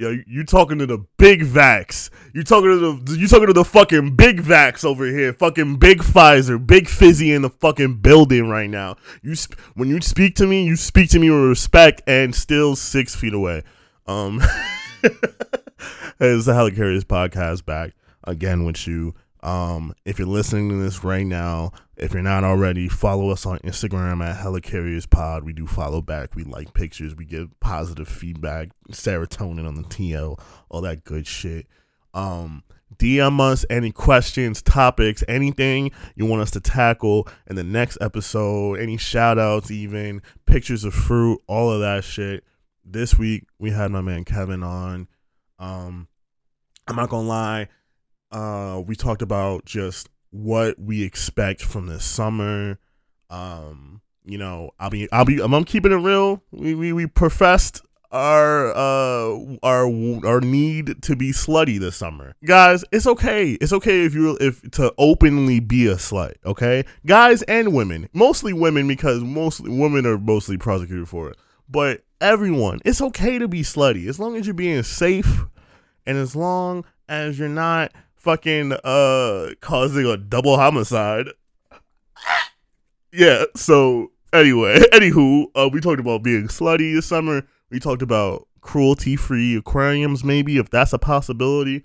Yo, you talking to the big vax. You talking to the you talking to the fucking big vax over here. Fucking big Pfizer, big fizzy in the fucking building right now. You when you speak to me, you speak to me with respect and still six feet away. Um, it's the Helicarriers podcast back again with you. Um, if you're listening to this right now, if you're not already, follow us on Instagram at Hella Carriers Pod. We do follow back. We like pictures. We give positive feedback, serotonin on the TL, all that good shit. Um, DM us any questions, topics, anything you want us to tackle in the next episode, any shout outs, even pictures of fruit, all of that shit. This week we had my man Kevin on. Um, I'm not gonna lie, uh, we talked about just what we expect from this summer. Um, you know, I'll be, I'll be, I'm, keeping it real. We, we, we professed our uh our our need to be slutty this summer. Guys it's okay. It's okay if you if to openly be a slut okay? Guys and women. Mostly women because mostly women are mostly prosecuted for it. But everyone it's okay to be slutty. As long as you're being safe and as long as you're not fucking uh causing a double homicide. yeah, so anyway, anywho, uh we talked about being slutty this summer. We talked about cruelty free aquariums, maybe if that's a possibility.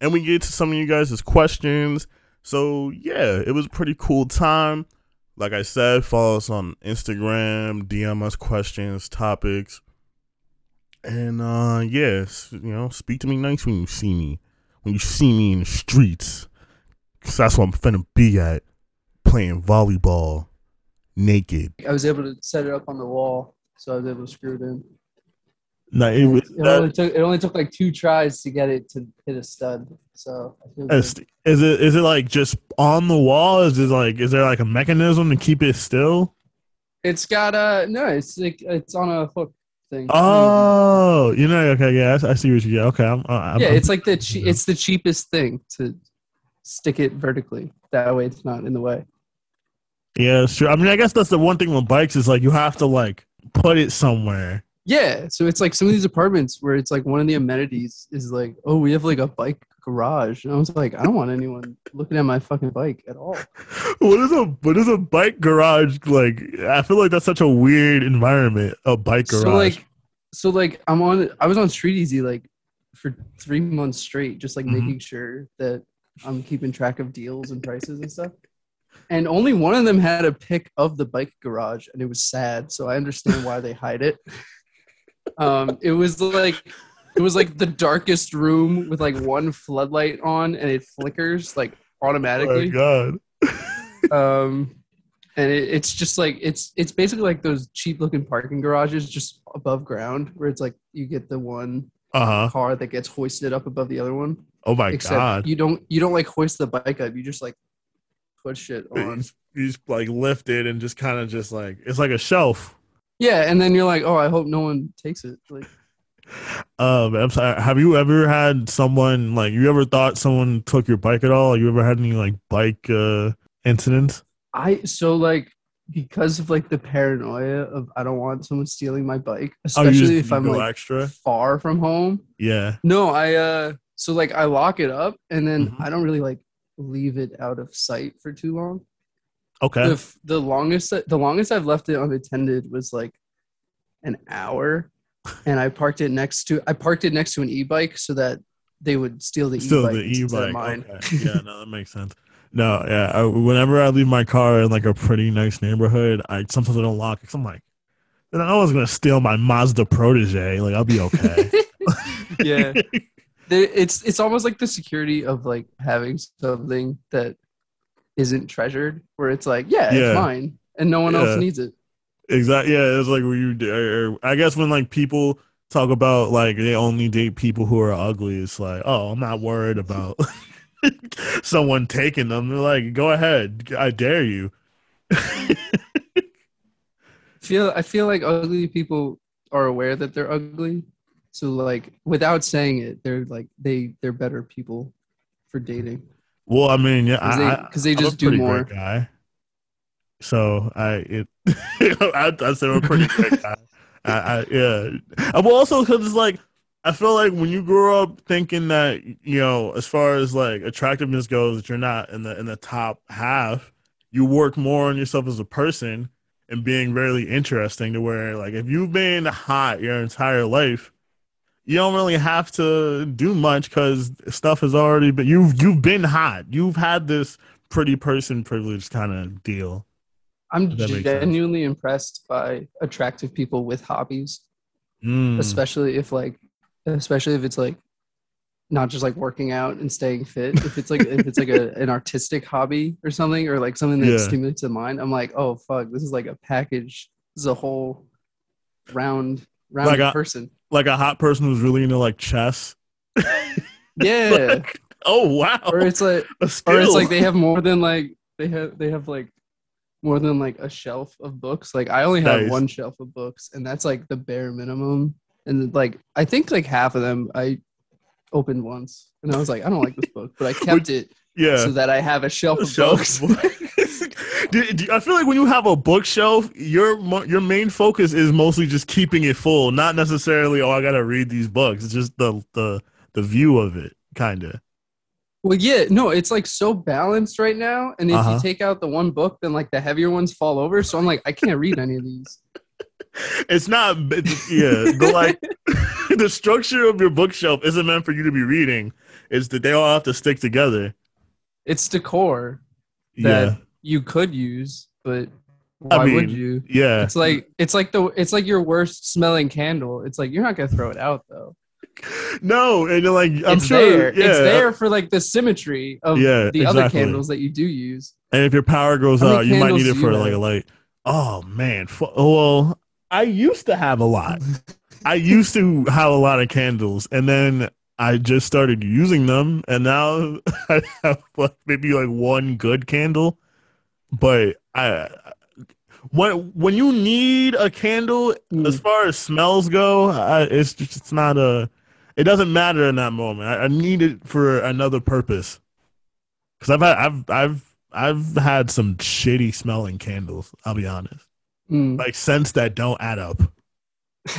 And we get to some of you guys' questions. So yeah, it was a pretty cool time. Like I said, follow us on Instagram, DM us questions, topics. And uh yes, you know, speak to me nice when you see me when you see me in the streets. Cause that's what I'm finna be at, playing volleyball, naked. I was able to set it up on the wall, so I was able to screw it in. No, it, was, it, only took it only took like two tries to get it to hit a stud. So is, is it is it like just on the wall? Is it like is there like a mechanism to keep it still? It's got a no. It's like it's on a hook thing. Oh, you know, okay, yeah, I, I see what you get. Okay, I'm, uh, I'm yeah, it's like the che- it's the cheapest thing to stick it vertically. That way, it's not in the way. Yeah, it's true. I mean, I guess that's the one thing with bikes is like you have to like put it somewhere. Yeah, so it's like some of these apartments where it's like one of the amenities is like, oh, we have like a bike garage, and I was like, I don't want anyone looking at my fucking bike at all. what is a what is a bike garage like? I feel like that's such a weird environment. A bike garage. So like, so like, I'm on. I was on StreetEasy like for three months straight, just like mm-hmm. making sure that I'm keeping track of deals and prices and stuff. And only one of them had a pic of the bike garage, and it was sad. So I understand why they hide it. Um, it was like it was like the darkest room with like one floodlight on and it flickers like automatically. Oh my god. um and it, it's just like it's it's basically like those cheap looking parking garages just above ground where it's like you get the one uh-huh. car that gets hoisted up above the other one. Oh my Except god. You don't you don't like hoist the bike up, you just like push it on. You just like lift it and just kind of just like it's like a shelf. Yeah, and then you're like, oh, I hope no one takes it. Like um, I'm sorry. Have you ever had someone like you ever thought someone took your bike at all? You ever had any like bike uh incidents? I so like because of like the paranoia of I don't want someone stealing my bike, oh, especially oh, if I'm like extra far from home. Yeah. No, I uh so like I lock it up and then mm-hmm. I don't really like leave it out of sight for too long. Okay. The, the longest the longest I've left it unattended was like an hour and I parked it next to I parked it next to an e-bike so that they would steal the Still e-bike. the e-bike. Mine. Okay. yeah, no, that makes sense. No, yeah. I, whenever I leave my car in like a pretty nice neighborhood, I sometimes I don't lock because I'm like, then I was gonna steal my Mazda Protege. Like I'll be okay. yeah, it's it's almost like the security of like having something that isn't treasured, where it's like, yeah, yeah. it's mine, and no one yeah. else needs it. Exactly. Yeah, it's like when you. I guess when like people talk about like they only date people who are ugly, it's like, oh, I'm not worried about someone taking them. They're like, go ahead, I dare you. feel I feel like ugly people are aware that they're ugly, so like without saying it, they're like they they're better people for dating. Well, I mean, yeah, because they, they, just do more. Guy. So I it I, I said I'm pretty guy. I, I, yeah. Uh, but also because it's like I feel like when you grow up thinking that you know, as far as like attractiveness goes, that you're not in the in the top half, you work more on yourself as a person and being really interesting to where like if you've been hot your entire life, you don't really have to do much because stuff has already been you've you've been hot. You've had this pretty person privilege kind of deal. I'm genuinely impressed by attractive people with hobbies, Mm. especially if like, especially if it's like, not just like working out and staying fit. If it's like if it's like a, an artistic hobby or something, or like something that Yeah. stimulates the mind, I'm like, oh fuck, this is like a package. This is a whole round round Like a- person. Like a hot person who's really into like chess. Yeah. Oh wow. or it's like or it's like they have more than like they have they have like more than like a shelf of books like i only have Nice. one shelf of books and that's like the bare minimum and like i think like half of them i opened once and i was like i don't like this book but i kept it yeah. so that i have a shelf of Shelf books Do- do- I feel like when you have a bookshelf, your your main focus is mostly just keeping it full, not necessarily oh I gotta read these books. It's just the the the view of it, kind of. Well yeah no it's like so balanced right now and if Uh-huh. you take out the one book then like the heavier ones fall over so i'm like i can't read any of these It's not, it's- yeah, the like the structure of your bookshelf isn't meant for you to be reading. It's that they all have to stick together. it's decor Yeah, that you could use but why would mean, you yeah. It's like it's like the it's like your worst smelling candle. It's like you're not gonna throw it out though. No, and you're like I'm it's sure. there. Yeah, It's there for like the symmetry of Yeah, the other candles that you do use. And if your power goes How out, you might need it for like a light. Oh man, well, I used to have a lot. I used to have a lot of candles, and then I just started using them, and now I have like, maybe like one good candle. But I, when when you need a candle, Mm. as far as smells go, I, it's just it's not a. It doesn't matter in that moment. I, I need it for another purpose. Because I've had I've I've I've had some shitty smelling candles. I'll be honest, Mm. like scents that don't add up.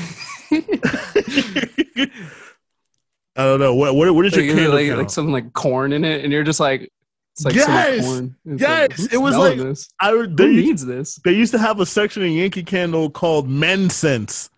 I don't know what what what is like, your candle like, like something like corn in it, and you're just like, it's like Yes! corn. It's Yes! like, It was like- this? I Who they, needs this? they used to have a section in Yankee Candle called Men Scents,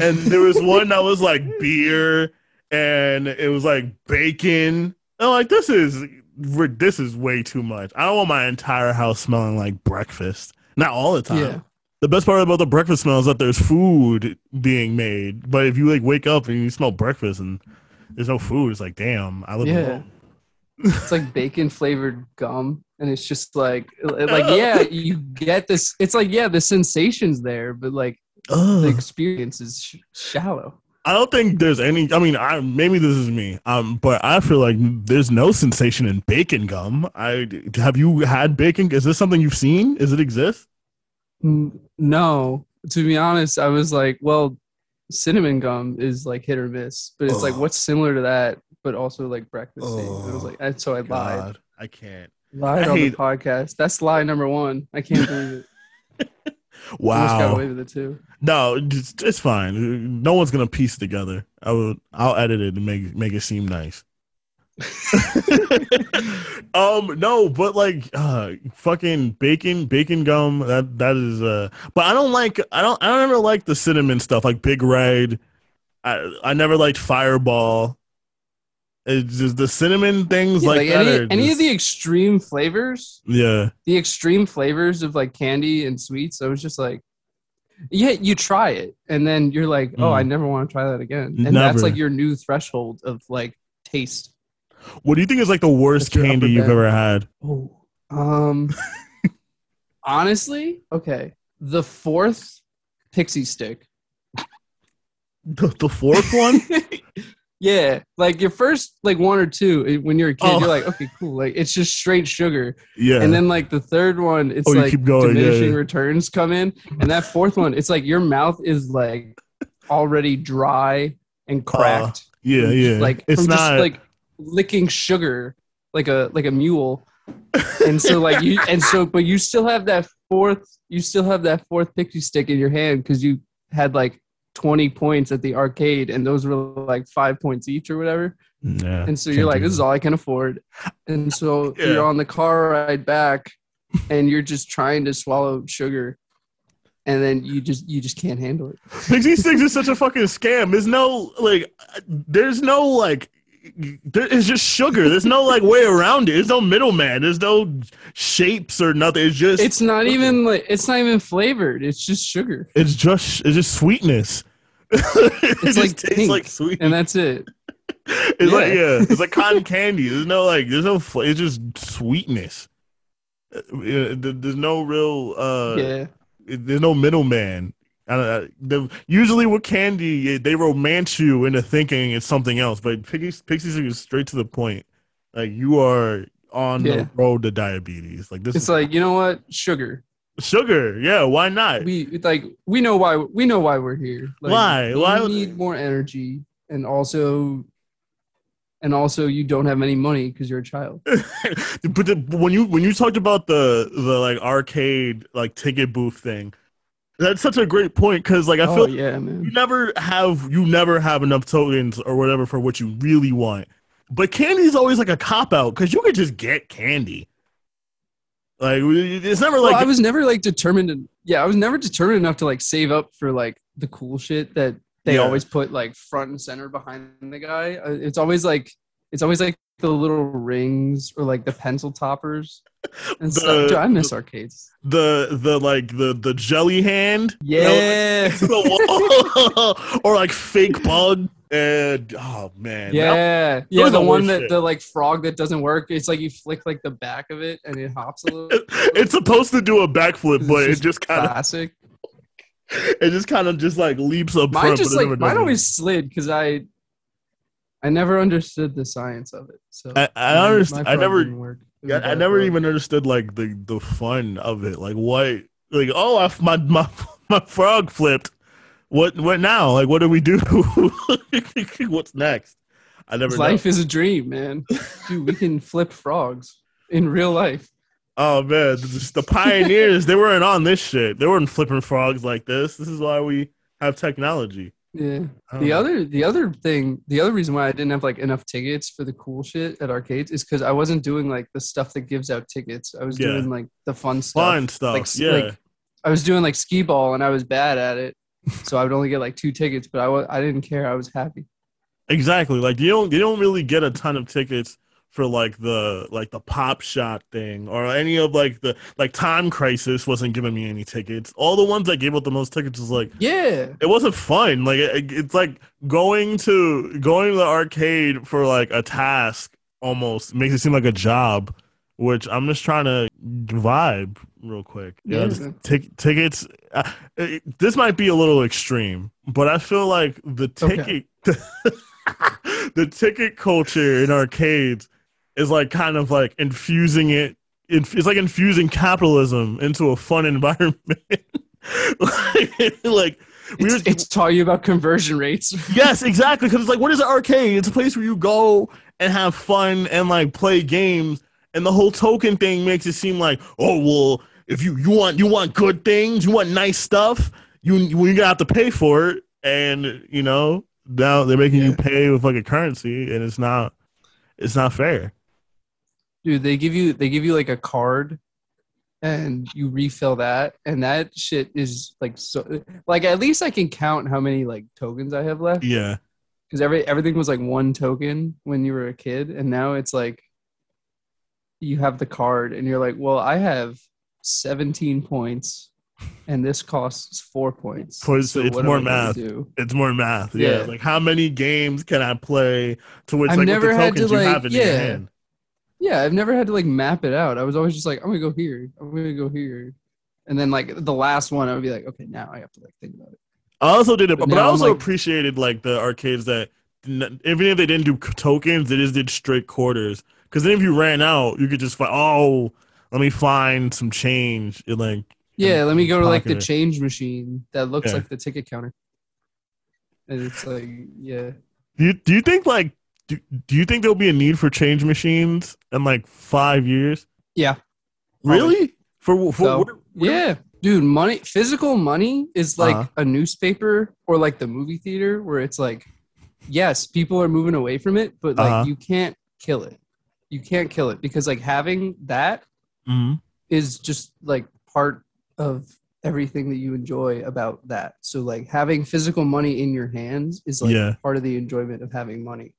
and there was one that was like beer, and it was like bacon. I'm like, this is this is way too much. I don't want my entire house smelling like breakfast. Not all the time. Yeah. The best part about the breakfast smell is that there's food being made. But if you like wake up and you smell breakfast and there's no food, it's like, damn, I live Yeah. alone. It's like bacon flavored gum, and it's just like, like yeah, you get this. It's like yeah, the sensation's there, but like the experience is sh- shallow. I don't think there's any. I mean, I maybe this is me, um, but I feel like there's no sensation in bacon gum. I have you had bacon? Is this something you've seen? Does it exist? No, to be honest, I was like, well, cinnamon gum is like hit or miss, but it's like what's similar to that, but also like breakfast. And I was like, and so I lied, God, I can't. lied I on hate- the podcast. That's lie number one. I can't believe it. Almost got Wow. away with it too. No, it's, it's fine. No one's gonna piece together. I will. I'll edit it and make make it seem nice. um no but like uh fucking bacon bacon gum that that is uh but i don't like i don't i don't ever like the cinnamon stuff like big red i i never liked fireball it's just the cinnamon things Yeah, like, like that any, are any of the extreme flavors, yeah the extreme flavors of like candy and sweets. I was just like, yeah, you try it, and then you're like, oh, Mm. I never want to try that again, and Never. that's like your new threshold of like taste. what do you think is like the worst candy you've band. ever had Oh, um, honestly, okay. The fourth pixie stick. the, the fourth one yeah, like your first like one or two eh, when you're a kid, Oh. you're like, okay, cool. Like it's just straight sugar, yeah and then like the third one, it's Oh, like keep going, yeah, diminishing yeah. returns come in, and that fourth one, it's like your mouth is like already dry and cracked. yeah yeah like it's from not just like licking sugar like a like a mule and so like you and so but you still have that fourth you still have that fourth pixie stick in your hand because you had like 20 points at the arcade and those were like five points each or whatever Yeah. and so you're like this is all i can afford and so Yeah. you're on the car ride back and you're just trying to swallow sugar and then you just you just can't handle it Pixie Sticks is such a fucking scam. There's no like, there's no like, it's just sugar. There's no like way around it. There's no middleman. There's no shapes or nothing. It's just it's not even like it's not even flavored it's just sugar it's just it's just sweetness. it just like tastes like sweet. and that's it It's like Yeah. yeah, it's like cotton candy. There's no like, there's no. fl- It's just sweetness. Uh, yeah, there- There's no real. uh yeah There's no middleman. Uh, the, usually with candy, they romance you into thinking it's something else. But Pixies, Pixie Stick is straight to the point. Like you are on Yeah. the road to diabetes. Like this it's is like you know what sugar sugar. Yeah, why not? we like we know why we know why we're here. Like, Why? You Why- need more energy, and also, and also you don't have any money because you're a child. but the, when you when you talked about the the like arcade like ticket booth thing, that's such a great point because like I oh feel yeah, you man. never have you never have enough tokens or whatever for what you really want. But candy is always like a cop out because you could just get candy. Like it's never Well, like I was never like determined. To, yeah, I was never determined enough to like save up for like the cool shit that they Yeah. always put like front and center behind the guy. Uh, It's always like it's always like the little rings or like the pencil toppers and The- stuff. Dude, I miss arcades. the the like the the jelly hand. you know, Yeah. or like fake bug. And oh man, that- Yeah, yeah, the the one that shit. the like frog that doesn't work. It's like you flick like the back of it and it hops a little. it's supposed to do a backflip, but it It's just kind of classic. it just kind of just like leaps up Mine front. just like mine always slid because I I never understood the science of it. So I- I my- underst- my I never-. Yeah, I never even understood like the the fun of it. Like what? Like oh, I, my my my frog flipped. What what now? Like what do we do? What's next? I never. know. Life is a dream, man. Dude, we can flip frogs in real life. Oh man, the, the pioneers they weren't on this shit. They weren't flipping frogs like this. This is why we have technology. Yeah. The know. other the other thing, the other reason why I didn't have like enough tickets for the cool shit at arcades is because I wasn't doing like the stuff that gives out tickets. I was Yeah. doing like the fun stuff. fun stuff. Like, yeah, like I was doing like skee ball and I was bad at it, so I would only get like two tickets. But I was I didn't care. I was happy. exactly. Like you don't you don't really get a ton of tickets for like the like the pop shot thing or any of like the like time crisis wasn't giving me any tickets. All the ones that gave out the most tickets was like Yeah. it wasn't fun. Like it, it's like going to going to the arcade for like a task almost makes it seem like a job, which I'm just trying to vibe real quick. Yeah, Yeah. just tic- tickets. Uh, it- this might be a little extreme, but I feel like the Okay. ticket, the ticket culture in arcades is like kind of like infusing it. It's like infusing capitalism into a fun environment. like, like we It's, were- it's you about conversion rates. yes, exactly. Because it's like, what is an arcade? It's a place where you go and have fun and like play games. And the whole token thing makes it seem like, oh well, if you you want you want good things, you want nice stuff, you you gonna have to pay for it. And you know now they're making you pay with like a currency, and it's not it's not fair. Dude, they give you they give you like a card and you refill that and that shit is like so like at least I can count how many like tokens I have left Yeah, cuz every everything was like one token when you were a kid and now it's like you have the card and you're like, "Well, I have 17 points and this costs 4 points." So it's- more math. it's more math. Yeah. Yeah. like how many games can I play to which I've like never the had to, tokens you like- have in your yeah. hand. Yeah, I've never had to like map it out. I was always just like, I'm gonna go here. I'm gonna go here. And then like the last one, I would be like, okay, now I have to like think about it. I also did it, But but, I also like- appreciated like the arcades that even if they didn't do tokens, they just did straight quarters. Because then if you ran out, you could just find oh, let me find some change. And like Yeah, let me go to like the change machine that looks Yeah. like the ticket counter. And it's like, yeah. do you do you think like do, do you think there'll be a need for change machines in like five years? Yeah. Probably. Really? For for So, what, what- Yeah. Dude, money, physical money is like Uh-huh. a newspaper or like the movie theater where it's like, yes, people are moving away from it, but like Uh-huh. you can't kill it. You can't kill it because like having that Mhm. is just like part of everything that you enjoy about that. So like having physical money in your hands is like Yeah. part of the enjoyment of having money.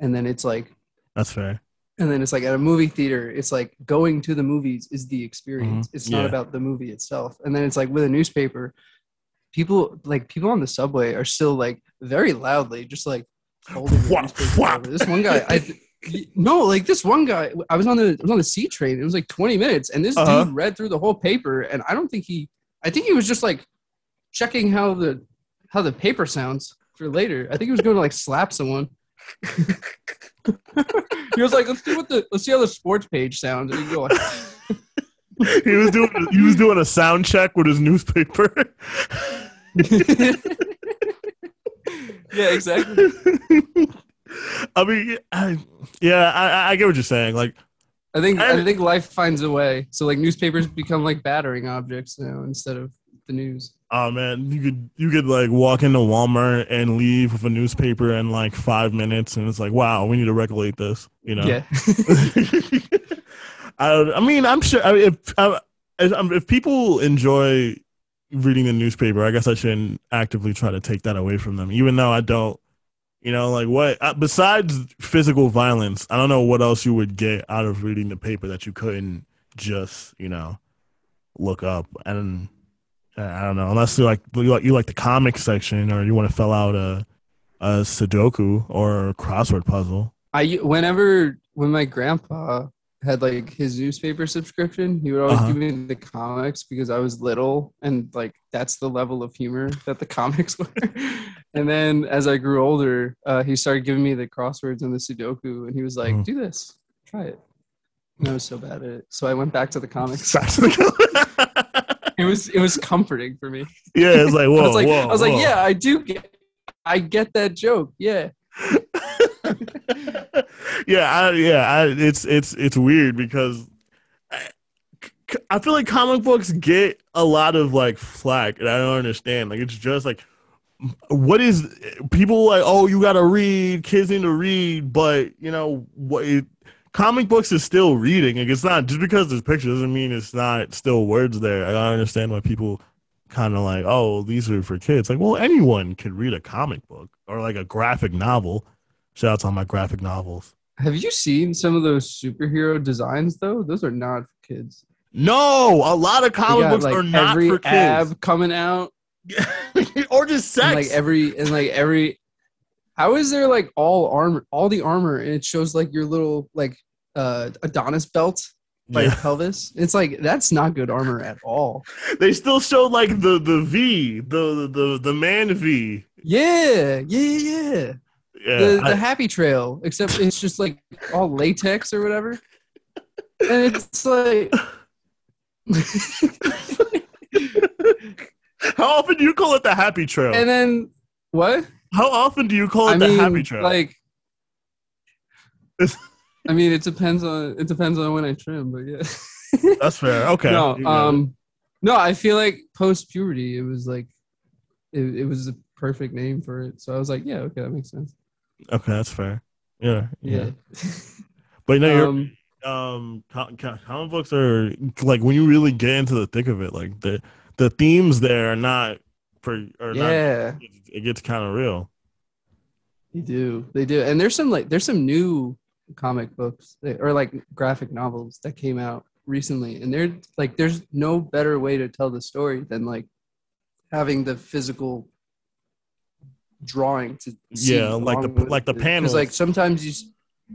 And then it's like That's fair. and then it's like at a movie theater, it's like going to the movies is the experience. It's not Yeah. about the movie itself. And then it's like with a newspaper, people like people on the subway are still like very loudly just like Whap, newspaper This one guy, I no, like this one guy. I was on the I was on the C train. It was like 20 minutes, and this Uh-huh. dude read through the whole paper, and I don't think he. I think he was just like checking how the how the paper sounds for later. I think he was going to like slap someone. He was like, "Let's see what the let's see how the sports page sounds." And you go like, he was doing he was doing a sound check with his newspaper. yeah, exactly. I mean, I, yeah, I, I get what you're saying. Like, I think I And- think life finds a way. So like newspapers become like battering objects now instead of the news. oh man, you could you could like walk into Walmart and leave with a newspaper in like five minutes, and it's like, wow, we need to regulate this. You know? Yeah. I, I mean, I'm sure I mean, if I, if um, people enjoy reading the newspaper, I guess I shouldn't actively try to take that away from them, even though I don't. You know, like what uh, besides physical violence, I don't know what else you would get out of reading the paper that you couldn't just, you know, look up. And I don't know, unless you like you like you like the comic section or you want to fill out a a Sudoku or a crossword puzzle. I whenever when my grandpa had like his newspaper subscription, he would always Uh-huh. give me the comics because I was little and like that's the level of humor that the comics were. and then as I grew older, uh, he started giving me the crosswords and the Sudoku, and he was like, Mhm. "Do this, try it." And I was so bad at it, so I went back to the comics. it was it was comforting for me. yeah, it's like whoa, I was like, whoa, I was like, yeah, I do get, I get that joke. Yeah, yeah, I, yeah, I, it's it's it's weird because I feel like comic books get a lot of like flack, and I don't understand. Like, it's just like, what is people like? Oh, you gotta read, kids need to read, but you know what? It, comic books is still reading. Like, it's not just because there's pictures doesn't mean it's not still words there. I don't understand why people kind of like, oh, these are for kids. Like, well, anyone can read a comic book or like a graphic novel. Shout out to all my graphic novels. Have you seen some of those superhero designs though? Those are not for kids. No, a lot of comic got, books like are not every for kids, ab coming out, or just sex. and like every and like every. How is there like all armor, all the armor, and it shows like your little like uh Adonis belt by your Yeah. pelvis? It's like that's not good armor at all. They still showed like the the V, the the the man V. Yeah, yeah, yeah. yeah. The, I- the happy trail, except it's just like all latex or whatever. And it's like how often do you call it the happy trail? and then what? how often do you call it I the mean, happy trail? like I mean it depends on it depends on when I trim, but yeah. That's fair. Okay. No, You got it. um no, I feel like post puberty it was like it, it was a perfect name for it. So I was like, yeah, okay, that makes sense. okay, that's fair. Yeah, yeah. Yeah. But no, you're um, um co- co- comic books are like when you really get into the thick of it like the the themes there are not for are not yeah. it, it gets kind of real They do. They do. And there's some like there's some new comic books eh, or like graphic novels that came out recently and they're like there's no better way to tell the story than like having the physical drawing to see Yeah, like the- like the panels. like sometimes you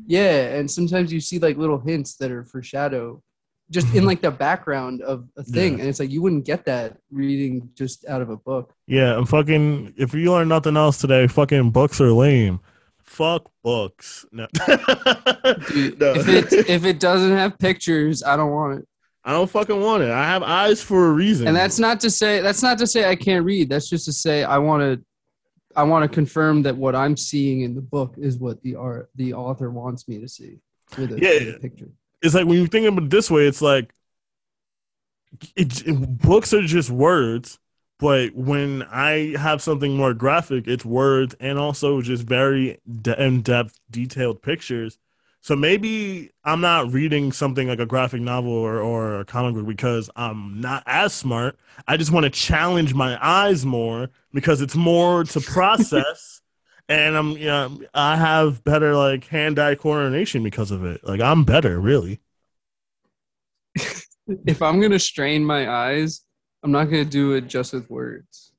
yeah and sometimes you see like little hints that are foreshadow just in mm-hmm. like the background of a thing Yeah. and it's like you wouldn't get that reading just out of a book yeah and fucking if you learn nothing else today fucking books are lame fuck books. No, Dude, No. if it if it doesn't have pictures i don't want it. I don't fucking want it. I have eyes for a reason. And that's not to say that's not to say i can't read. That's just to say i want to i want to confirm that what i'm seeing in the book is what the art the author wants me to see with a, Yeah. with a picture. It's like when you think of it this way it's like it, it- books are just words, but when I have something more graphic, it's words and also just very de- in-depth, detailed pictures. So maybe I'm not reading something like a graphic novel or, or a comic book because I'm not as smart. I just want to challenge my eyes more because it's more to process, and I'm you know, I have better like hand-eye coordination because of it. Like I'm better, really. If I'm gonna strain my eyes, I'm not gonna do it just with words.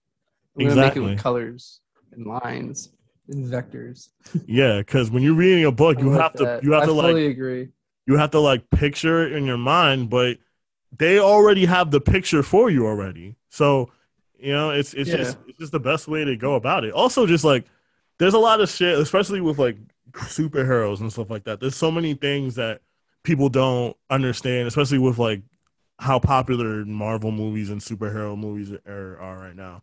I'm gonna make it with colors and lines and vectors. Yeah, because when you're reading a book, you like have to you have I to like agree. you have to like picture it in your mind, but they already have the picture for you already. So, you know, it's it's Yeah. just it's just the best way to go about it. Also, just like there's a lot of shit, especially with like superheroes and stuff like that. There's so many things that people don't understand, especially with like how popular Marvel movies and superhero movies are, are right now.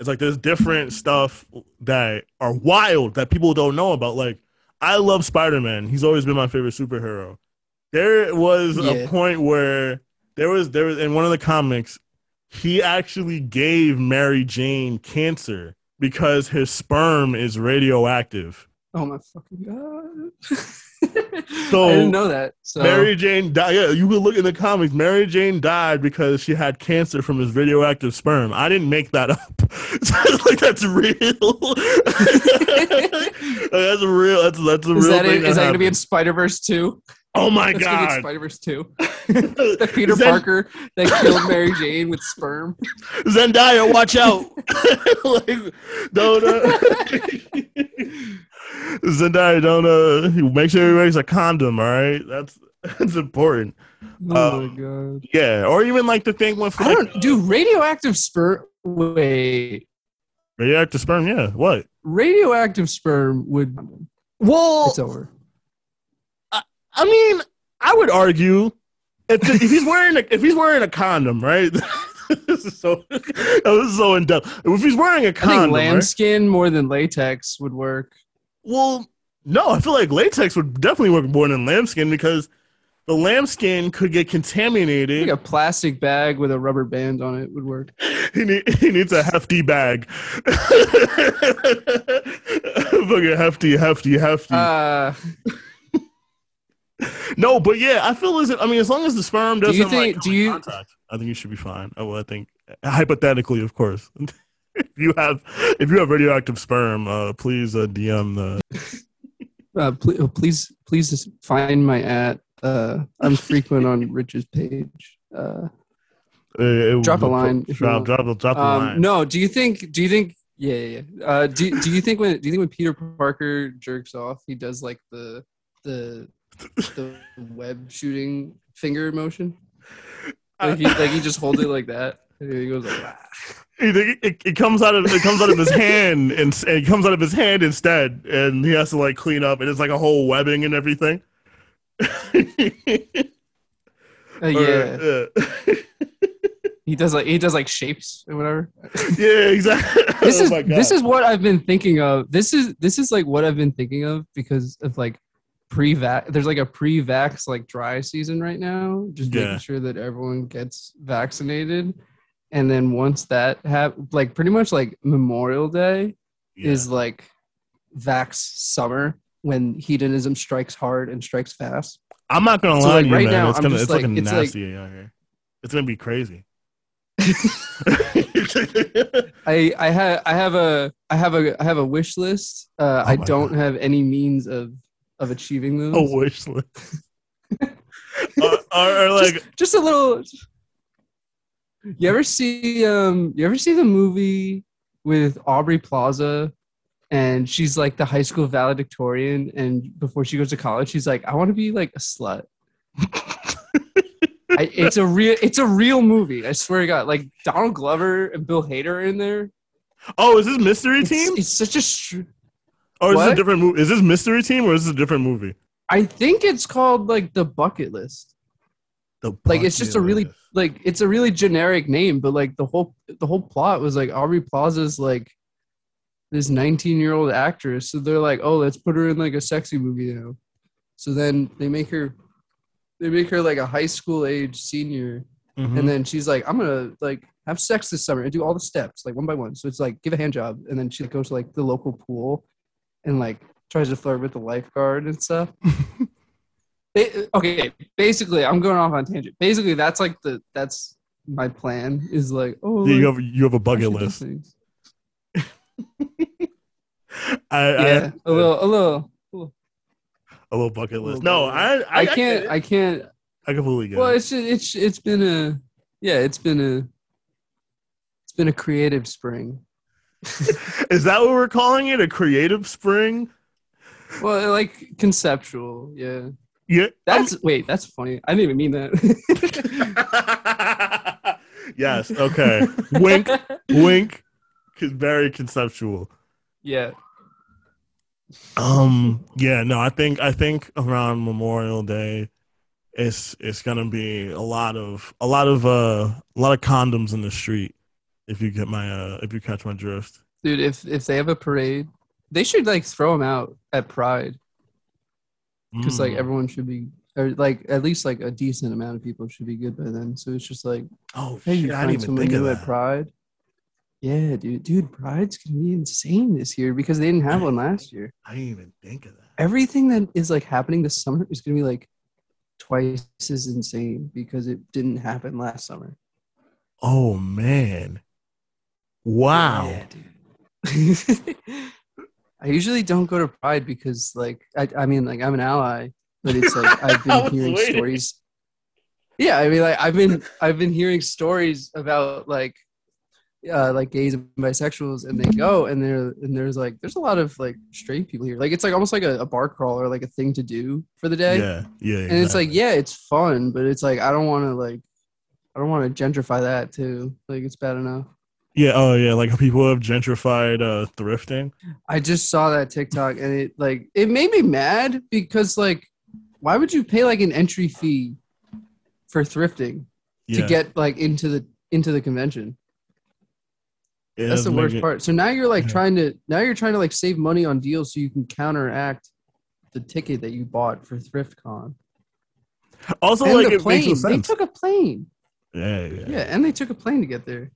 It's like there's different stuff that are wild that people don't know about. Like I love Spider Man. He's always been my favorite superhero. There was a point where there was there was in one of the comics, he actually gave Mary Jane cancer because his sperm is radioactive. Oh my fucking god! So, I didn't know that. So Mary Jane died. Yeah, you could look in the comics. Mary Jane died because she had cancer from his radioactive sperm. I didn't make that up. Like that's real. that's real. That's that's a is real that thing. it? Is that going to be in. Spider Verse two? Oh my That's gonna be in god! Spider Verse two. the Peter Zen- Parker that killed Mary Jane with sperm. Zendaya, watch out! like, don't. Uh, Zendaya, don't. Uh, make sure he wears a condom. All right, that's that's important. Oh Um, my god! Yeah, or even like the thing with I like, don't do radioactive sperm. Wait, radioactive sperm. Yeah, what? radioactive sperm would. Well, It's over. I mean, I would argue if, if he's wearing a, if he's wearing a condom, right? this is so this is so in depth. If he's wearing a I think condom, right? lambskin more than latex would work. Well, no, I feel like latex would definitely work more than lambskin because the lambskin could get contaminated. think a plastic bag with a rubber band on it would work. He, need, he needs a hefty bag. Fucking hefty, hefty, hefty. Uh, no, but yeah, I feel as if, I mean, as long as the sperm doesn't you think- like, do you- contact, I think you should be fine. Oh, well, I think hypothetically, of course. If you have if you have radioactive sperm, uh, please uh, DM the. uh, please, please, please just find my at. Uh, I'm frequent on Rich's page. Uh, Uh, it- Drop a line Drop, drop, drop, um, line. no, do you think? Do you think? Yeah, yeah. yeah. Uh, do Do you think when Do you think when Peter Parker jerks off, he does like the the the web shooting finger motion? Like he, like he just holds it like that. And he goes like, "Ah." It, it, it- comes out of it comes out of his hand and, and it comes out of his hand instead, and he has to like clean up, and it's like a whole webbing and everything. Uh, Or, yeah, uh, he does like he does like shapes and whatever. yeah, exactly. this Oh is my God. this is what I've been thinking of. This is this is like what I've been thinking of because of like pre-vax. There's like a pre-vax like dry season right now, just Yeah. making sure that everyone gets vaccinated. And then once that have like pretty much like Memorial Day Yeah. is like vax summer when hedonism strikes hard and strikes fast. I'm not gonna So, lie like, to you, right man. now, it's I'm gonna it's like- looking it's like- nasty out here. It's gonna be crazy. I I have I have a I have a I have a wish list. Uh, Oh I don't God. have any means of of achieving those. a wish list. or, or, or like just, just a little. You ever see um? You ever see the movie with Aubrey Plaza, and she's like the high school valedictorian, and before she goes to college, she's like, I want to be like a slut. I, it's a real, it's a real movie. I swear to God, like Donald Glover and Bill Hader are in there. oh, is this mystery It's, team it's such a. Or is this a different movie? Is this mystery team or is this a different movie? I think it's called like the bucket list. Like it's just a really like it's a really generic name, but like the whole the whole plot was like Aubrey Plaza's like this 19 year old actress. So they're like, oh, let's put her in like a sexy movie now. So then they make her they make her like a high school age senior Mhm. And then she's like, I'm gonna like have sex this summer and do all the steps like one by one. So it's like give a hand job, and then she goes to like the local pool and like tries to flirt with the lifeguard and stuff. Ba- okay, basically, I'm going off on tangent. Basically, that's like the that's my plan is like oh Yeah, you like, have you have a bucket list. I, Yeah, I a little, a little. a little bucket list. little No, bucket I I, I can't. it. I can't. I completely get Well, it. it's just, it's it's been a yeah, it's been a it's been a creative spring. Is that what we're calling it? A creative spring? Well, like conceptual, yeah. Yeah. That's wait, that's funny. I didn't even mean that. yes. Okay. Wink. Wink. Very conceptual. yeah. Um. Yeah. No. I think. I think around Memorial Day, it's it's gonna be a lot of a lot of uh a lot of condoms in the street. If you get my uh if you catch my drift. Dude, if if they have a parade, they should like throw them out at Pride because like Mm. everyone should be or like at least like a decent amount of people should be good by then. So it's just like, oh hey, shit! you I find someone of new at. Pride. Yeah, dude, dude, Pride's gonna be insane this year because they didn't have one last year. I didn't even think of that. everything that is like happening this summer is going to be like twice as insane because it didn't happen last summer. Oh man! Wow. Yeah, dude. I usually don't go to Pride because like I, I mean like I'm an ally, but it's like I've been hearing waiting. stories. Yeah, I mean like I've been I've been hearing stories about like uh like gays and bisexuals and they go and there and there's like there's a lot of like straight people here. Like it's like almost like a, a bar crawl or like a thing to do for the day. Yeah. Yeah. and it's like yeah it's fun but it's like i don't want to like i don't want to gentrify that too like it's bad enough Yeah. Oh yeah. Like people have gentrified uh thrifting. i just saw that tiktok and it like it made me mad because like why would you pay like an entry fee for thrifting Yeah. to get like into the into the convention It that's the worst it- part so now you're like Yeah. trying to now you're trying to like save money on deals so you can counteract the ticket that you bought for thriftcon Also, and like the it makes no plane they took a plane yeah, yeah. yeah and they took a plane to get there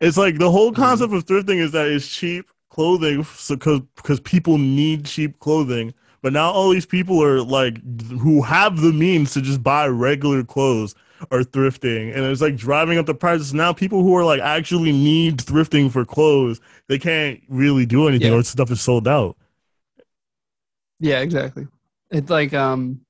It's like the whole Mm-hmm. concept of thrifting is that it's cheap clothing, so because because people need cheap clothing. But now all these people are like who have the means to just buy regular clothes are thrifting, and it's like driving up the prices. Now people who are like actually need thrifting for clothes, they can't really do anything, Yeah. or stuff is sold out. Yeah, exactly. It's like um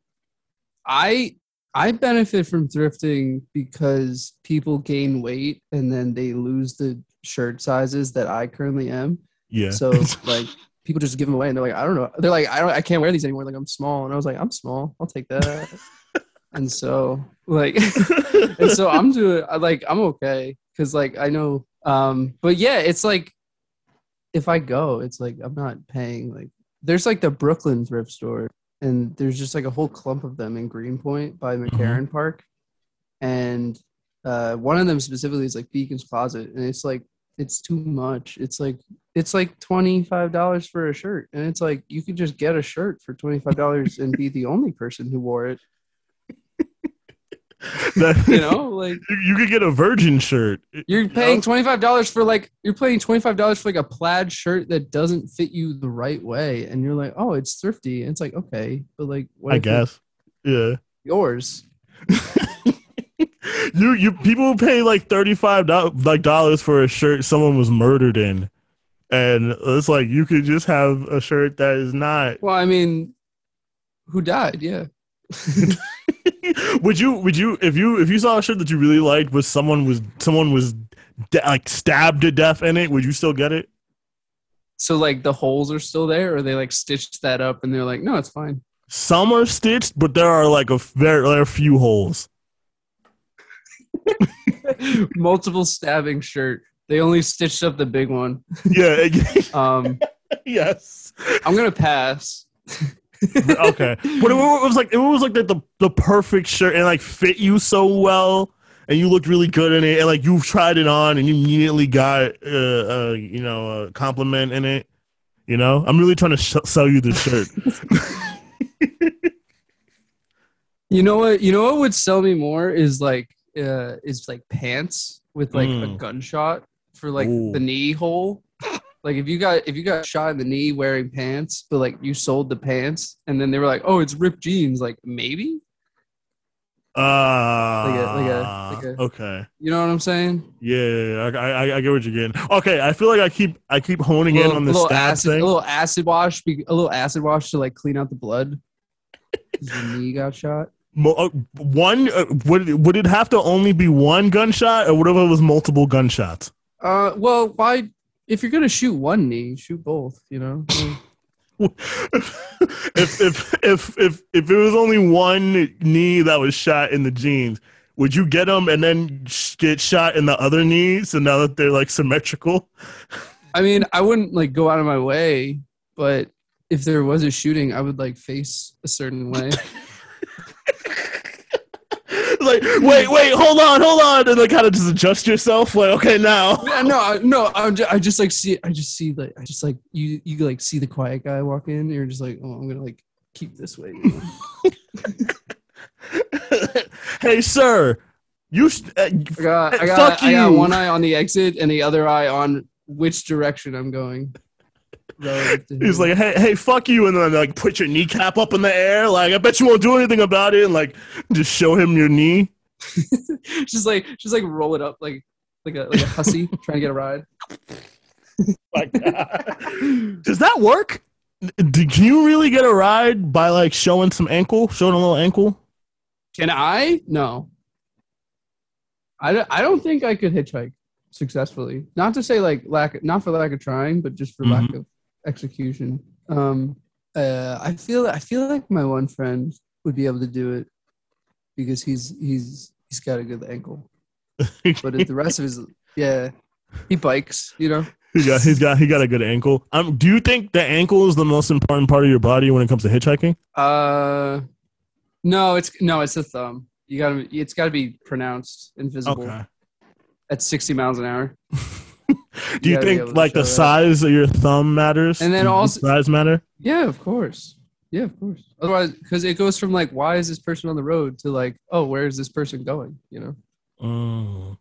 I I benefit from thrifting because people gain weight and then they lose the shirt sizes that I currently am. Yeah. So like people just give them away and they're like, I don't know. They're like, I don't I can't wear these anymore. Like I'm small. And I was like, I'm small. I'll take that. and so like and so I'm doing like I'm okay because like I know um but yeah it's like if I go it's like I'm not paying like there's like the Brooklyn thrift store and there's just like a whole clump of them in Greenpoint by McCarren Park. And uh one of them specifically is like Beacon's Closet and it's like it's too much. It's like it's like $25 for a shirt and it's like you could just get a shirt for $25 and be the only person who wore it That- you know like you, you could get a virgin shirt. You're paying twenty five dollars for like you're paying twenty five dollars for like a plaid shirt that doesn't fit you the right way, and you're like, oh, it's thrifty. And it's like, okay, but like, what I guess. Yeah. yours. you you people pay like thirty five like dollars for a shirt someone was murdered in, and it's like you could just have a shirt that is not. Well, I mean, who died? Yeah, would you would you if you if you saw a shirt that you really liked but someone was someone was de- like stabbed to death in it would you still get it? so like the holes are still there, or they like stitched that up, and they're like, no, it's fine. Some are stitched, but there are like a very there are a few holes. Multiple stabbing shirt. They only stitched up the big one. Yeah. Um, yes. I'm gonna pass. okay, but it was like it was like the, the the perfect shirt and like fit you so well, and you looked really good in it, and like you've tried it on and you immediately got uh, uh you know a compliment in it. You know, I'm really trying to sh- sell you this shirt. You know what? You know what would sell me more is like uh, is like pants with like a Mm. gunshot for like Ooh. the knee hole. Like if you got if you got shot in the knee wearing pants, but like you sold the pants, and then they were like, "Oh, it's ripped jeans." Like maybe Uh, Like a- like a- like a- okay. you know what I'm saying? Yeah, yeah, yeah. I, I, I get what you're getting. Okay, I feel like I keep I keep honing in on this little acid, thing. a little acid wash, a little acid wash to like clean out the blood. Your knee got shot. Uh, one uh, would would it have to only be one gunshot, or what if it was multiple gunshots? Uh, well, why? If you're gonna shoot one knee, shoot both. You know. if if if if if it was only one knee that was shot in the jeans, would you get them and then get shot in the other knee? So now that they're like symmetrical, I mean, I wouldn't like go out of my way, but if there was a shooting, I would like face a certain way. like wait wait hold on hold on and like kind of just adjust yourself like okay now Yeah, no, I- no, I'm just, I just like see, I just see like, I just like you, you like see the quiet guy walk in, and you're just like, oh, I'm gonna like keep this way. you know? hey sir you sh- uh, I got, I Fuck got, I got you. one eye on the exit and the other eye on which direction I'm going. Relative to he's like hey hey fuck you and then like put your kneecap up in the air like i bet you won't do anything about it and like just show him your knee she's like, she's like roll it up like, like a, like a hussy trying to get a ride. like does that work Did you really get a ride by like showing some ankle showing a little ankle Can I? No. I don't, I don't think I could hitchhike successfully. Not to say like lack, not for lack of trying, but just for lack mm-hmm. of execution. Um, uh, I feel I feel like my one friend would be able to do it because he's he's he's got a good ankle. But if the rest of his yeah, he bikes. You know. he got he's got he got a good ankle um do you think the ankle is the most important part of your body when it comes to hitchhiking Uh, no, it's no, it's the thumb. You gotta, it's gotta be pronounced and visible okay at sixty miles an hour. do you gotta think like the that. size of your thumb matters And then Does the also- size matter Yeah, of course. Yeah, of course. Otherwise, because it goes from like, why is this person on the road to like, oh, where is this person going? You know. Mm.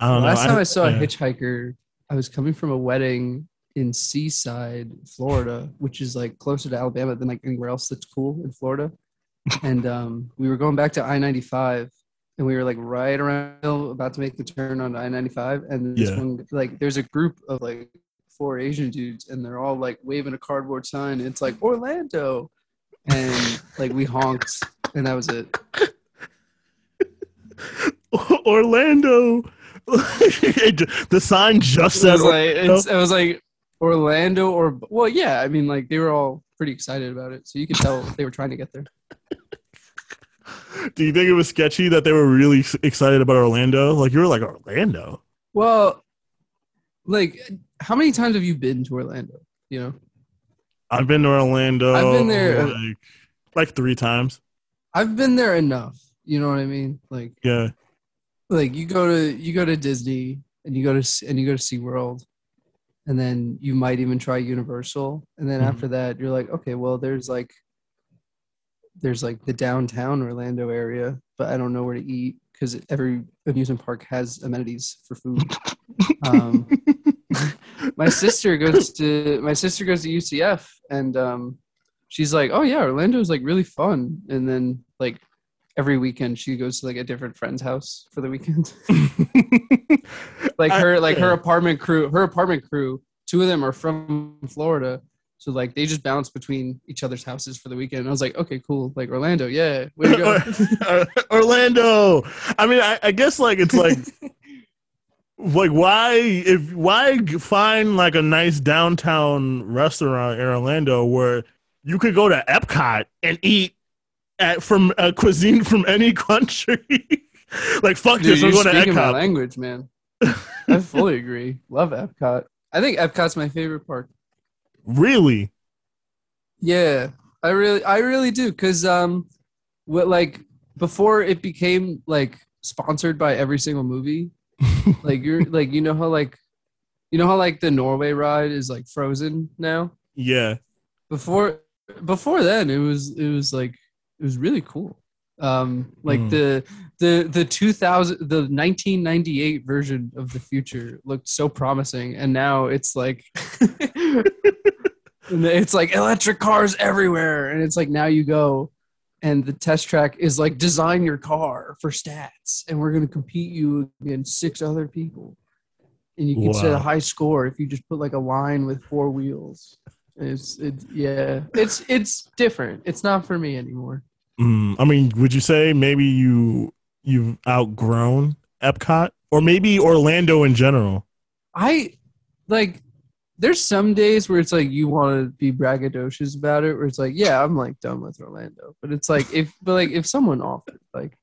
I don't know. Last time I saw yeah. a hitchhiker, I was coming from a wedding in Seaside, Florida, which is like closer to Alabama than like anywhere else that's cool in Florida. and um, we were going back to I ninety five, and we were like right around about to make the turn on I ninety five, and this Yeah. one like there's a group of like four Asian dudes, and they're all like waving a cardboard sign. And it's like Orlando, and like we honked, and that was it. Orlando. the sign just It said was like it's, it was like Orlando or well, yeah. I mean, like they were all pretty excited about it, so you could tell they were trying to get there. Do you think it was sketchy that they were really excited about Orlando? Like you were like Orlando. Well, like how many times have you been to Orlando? You know, I've been to Orlando. I've been there, like, like three times. I've been there enough. You know what I mean? Like, Yeah. like you go to you go to Disney and you go to and you go to SeaWorld and then you might even try Universal and then Mhm. after that you're like okay well there's like there's like the downtown Orlando area but I don't know where to eat because every amusement park has amenities for food. um, my sister goes to my sister goes to UCF and um, she's like oh yeah Orlando's like really fun. And then like every weekend she goes to like a different friend's house for the weekend. Like her like her apartment crew her apartment crew two of them are from florida so like they just bounce between each other's houses for the weekend. And i was like okay cool. Like orlando yeah way to go. Orlando. I mean, I, I guess like it's like like why if why find like a nice downtown restaurant in Orlando where you could go to Epcot and eat at from a cuisine from any country. like fuck Dude, this, we're going to speaking my Epcot. language man. I fully agree. Love epcot. I think epcot's my favorite park Really? Yeah, I really, I really do, because um, what like before it became like sponsored by every single movie, like you're like you know how like, you know how like the Norway ride is like frozen now. Yeah. Before, before then, it was it was like it was really cool. Um, like Mm. the the the 2000 the 1998 version of the future looked so promising, and now it's like. it's like electric cars everywhere, and it's like now you go, and the test track is like design your car for stats, and we're gonna compete you against six other people, and you can set a high score if you just put like a line with four wheels. It's it's yeah, it's it's different. It's not for me anymore. Mm, I mean, would you say maybe you you've outgrown Epcot, or maybe Orlando in general? I like. There's some days where it's like you want to be braggadocious about it, where it's like, yeah, I'm like done with Orlando, but it's like if, but like if someone offered, like,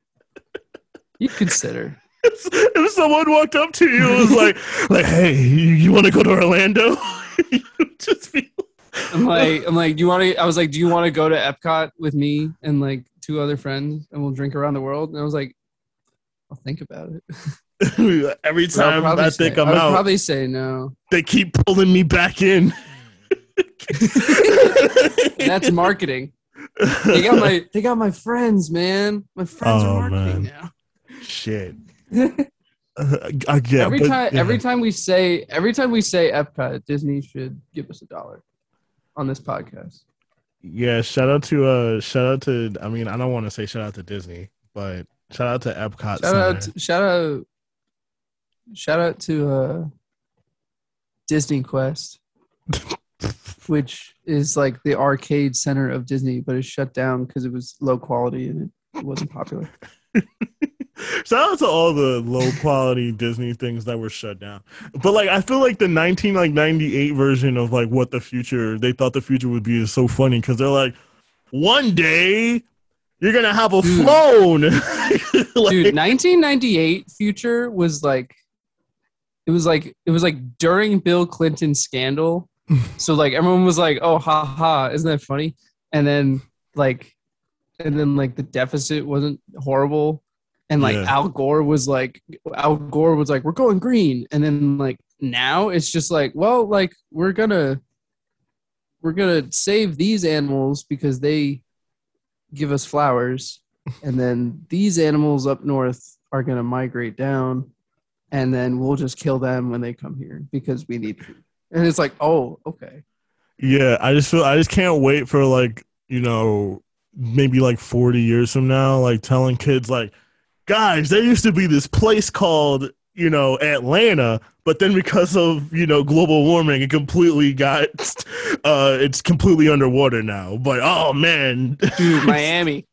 you consider. if someone walked up to you and was like, like, hey, you, you want to go to Orlando? just be I'm like, I'm like, do you want to? I was like, do you want to go to Epcot with me and like two other friends, and we'll drink around the world? And I was like, I'll think about it. every time I say- think I'm I out, probably say no. they keep pulling me back in. That's marketing. They got my, they got my friends, man. My friends Oh, are marketing man. shit. Uh, I get every but- time, yeah. every time we say, every time we say Epcot, Disney should give us a dollar on this podcast. Yeah, shout out to uh shout out to I mean I don't want to say shout out to Disney, but shout out to Epcot. Shout out, to, shout out, shout out to uh, Disney Quest, which is like the arcade center of Disney, but it's shut down because it was low quality and it wasn't popular. shout out to all the low quality Disney things that were shut down. But like I feel like the 19 like 98 version of like what the future they thought the future would be is so funny cuz they're like one day you're going to have a Dude. phone. Like, Dude, 1998 future was like, it was like it was like during Bill Clinton's scandal. so like everyone was like, "Oh, ha ha, isn't that funny?" And then like, and then like the deficit wasn't horrible, and like Yeah. Al Gore was like, Al Gore was like, "We're going green," and then like now it's just like, well, like we're gonna we're gonna save these animals because they give us flowers, and then these animals up north are gonna migrate down, and then we'll just kill them when they come here because we need food. And it's like, oh, okay. Yeah, I just feel I just can't wait for like you know maybe like forty years from now, like telling kids like, guys, there used to be this place called you know Atlanta, but then because of you know global warming, it completely got uh it's completely underwater now. But oh man, Dude, Miami.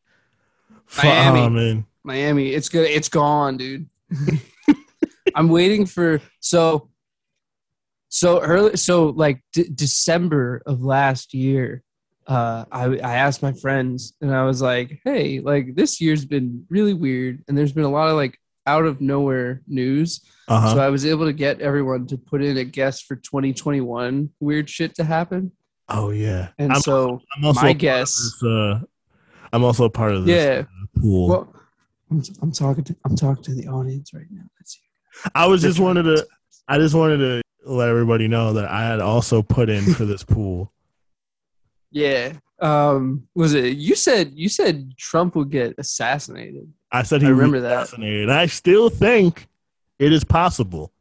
Miami. oh, man, Miami. It's good. It's gone, dude. I'm waiting for so so early so like d- December of last year. Uh, I I asked my friends and I was like, "Hey, like this year's been really weird, and there's been a lot of like out of nowhere news." uh-huh. So I was able to get everyone to put in a guess for 2021 weird shit to happen. oh yeah, And I'm, so I'm also my guess- this, uh, I'm also a part of this yeah, pool. well, I'm, I'm talking to I'm talking to the audience right now. Let's. I was just wanted to I just wanted to let everybody know that I had also put in for this pool. Yeah. Um. Was it you said you said Trump would get assassinated? I said he I remember was that. assassinated. I still think it is possible.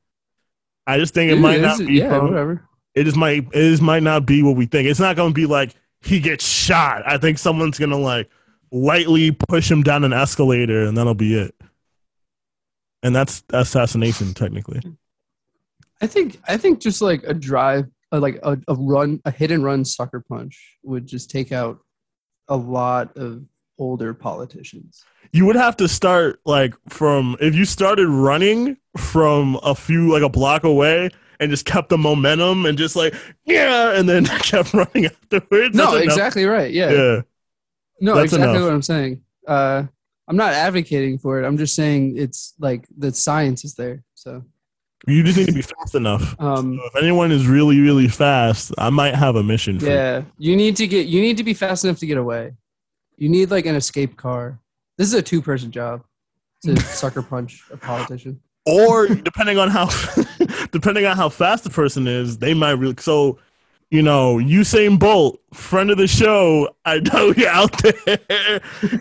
I just think it Dude, might is not be. Yeah. from- Whatever. it just might. It just might not be what we think. It's not going to be like he gets shot. I think someone's going to like lightly push him down an escalator, and that'll be it. And that's assassination, technically. I think I think just like a drive, uh, like a, a run, a hit and run sucker punch would just take out a lot of older politicians. You would have to start like from if you started running from a few like a block away and just kept the momentum and just like yeah, and then kept running afterwards. No, exactly right. Yeah. Yeah. No, That's exactly enough. what I'm saying. Uh, I'm not advocating for it. I'm just saying it's like the science is there. So, You just need to be fast enough. um, So if anyone is really, really fast, I might have a mission for you. yeah, you need to get you need to be fast enough to get away. You need like an escape car. This is a two person job to sucker punch a politician. Or depending on how depending on how fast the person is, they might really so you know, Usain Bolt, friend of the show, I know you're out there.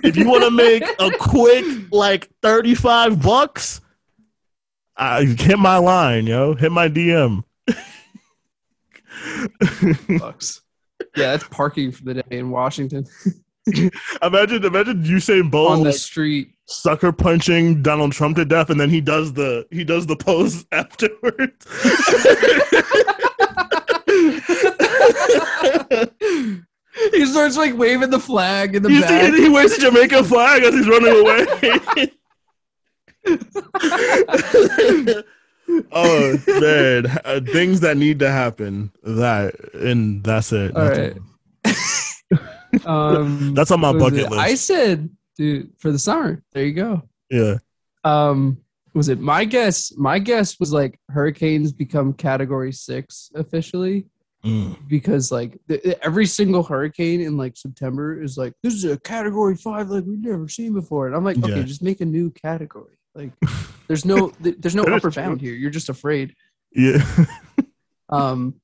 if you want to make a quick like 35 bucks, uh, hit my line, yo. Hit my DM. Bucks. Yeah, that's parking for the day in Washington imagine, imagine Usain Bolt on the like, street. sucker punching Donald Trump to death, and then he does the he does the pose afterwards. he starts like waving the flag in the He's- back. he, he waves the Jamaican flag as he's running away. oh man, uh, things that need to happen. That and that's it. All That's, right. um, that's on my bucket list. I said, dude, for the summer. There you go. yeah. Um, was it my guess? My guess was like hurricanes become category six officially Mm. because like the, every single hurricane in like September is like this is a category five like we've never seen before, and I'm like, okay, Yeah. just make a new category. Like, there's no th- there's no upper bound here. You're just afraid. Yeah, Um,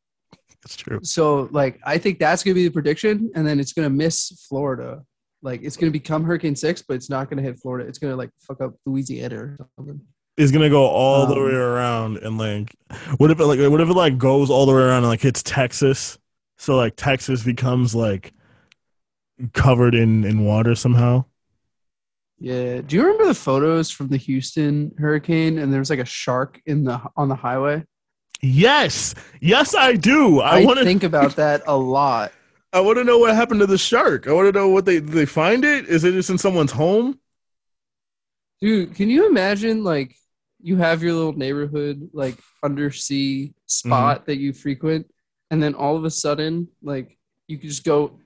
it's true. so like I think that's gonna be the prediction, and then it's gonna miss Florida. Like it's gonna become Hurricane Six, but it's not gonna hit Florida. It's gonna like fuck up Louisiana or something. It's gonna go all the Um, way around and like, what if it like what if it like goes all the way around and like hits Texas? So like Texas becomes like covered in in water somehow. Yeah. Do you remember the photos from the Houston hurricane? And there was like a shark in the on the highway. Yes, yes, I do. I, I, want to. think about that a lot. I want to know what happened to the shark. I want to know what they did they find it. Is it just in someone's home? Dude, can you imagine like you have your little neighborhood like undersea spot that you frequent, and then all of a sudden, like you could just go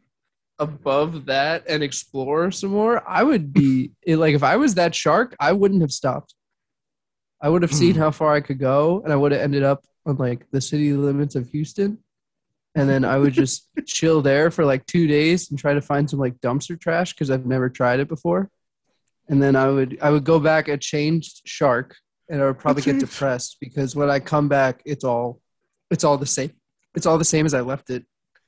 above that and explore some more? I would be it, like if I was that shark, I wouldn't have stopped. I would have seen Hmm. how far I could go, and I would have ended up on like the city limits of Houston. And then I would just chill there for like two days and try to find some like dumpster trash because I've never tried it before and then I would I would go back a changed shark, and I would probably get depressed because when I come back, it's all it's all the same. It's all the same as I left it,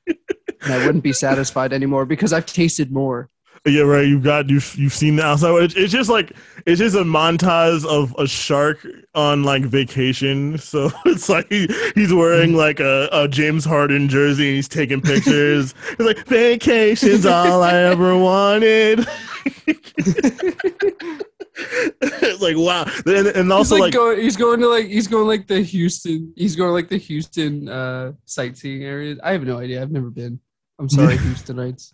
and I wouldn't be satisfied anymore because I've tasted more. Yeah, right. You've got you. You've seen the outside. It's, it's just like it's just a montage of a shark on like vacation. So it's like he, he's wearing like a, a James Harden jersey and he's taking pictures. it's like vacation's all I ever wanted. it's like wow, and, and He's also like, like, going, he's going to like he's going like the Houston. He's going like the Houston uh, sightseeing areas. I have no idea. I've never been. I'm sorry, Houstonites,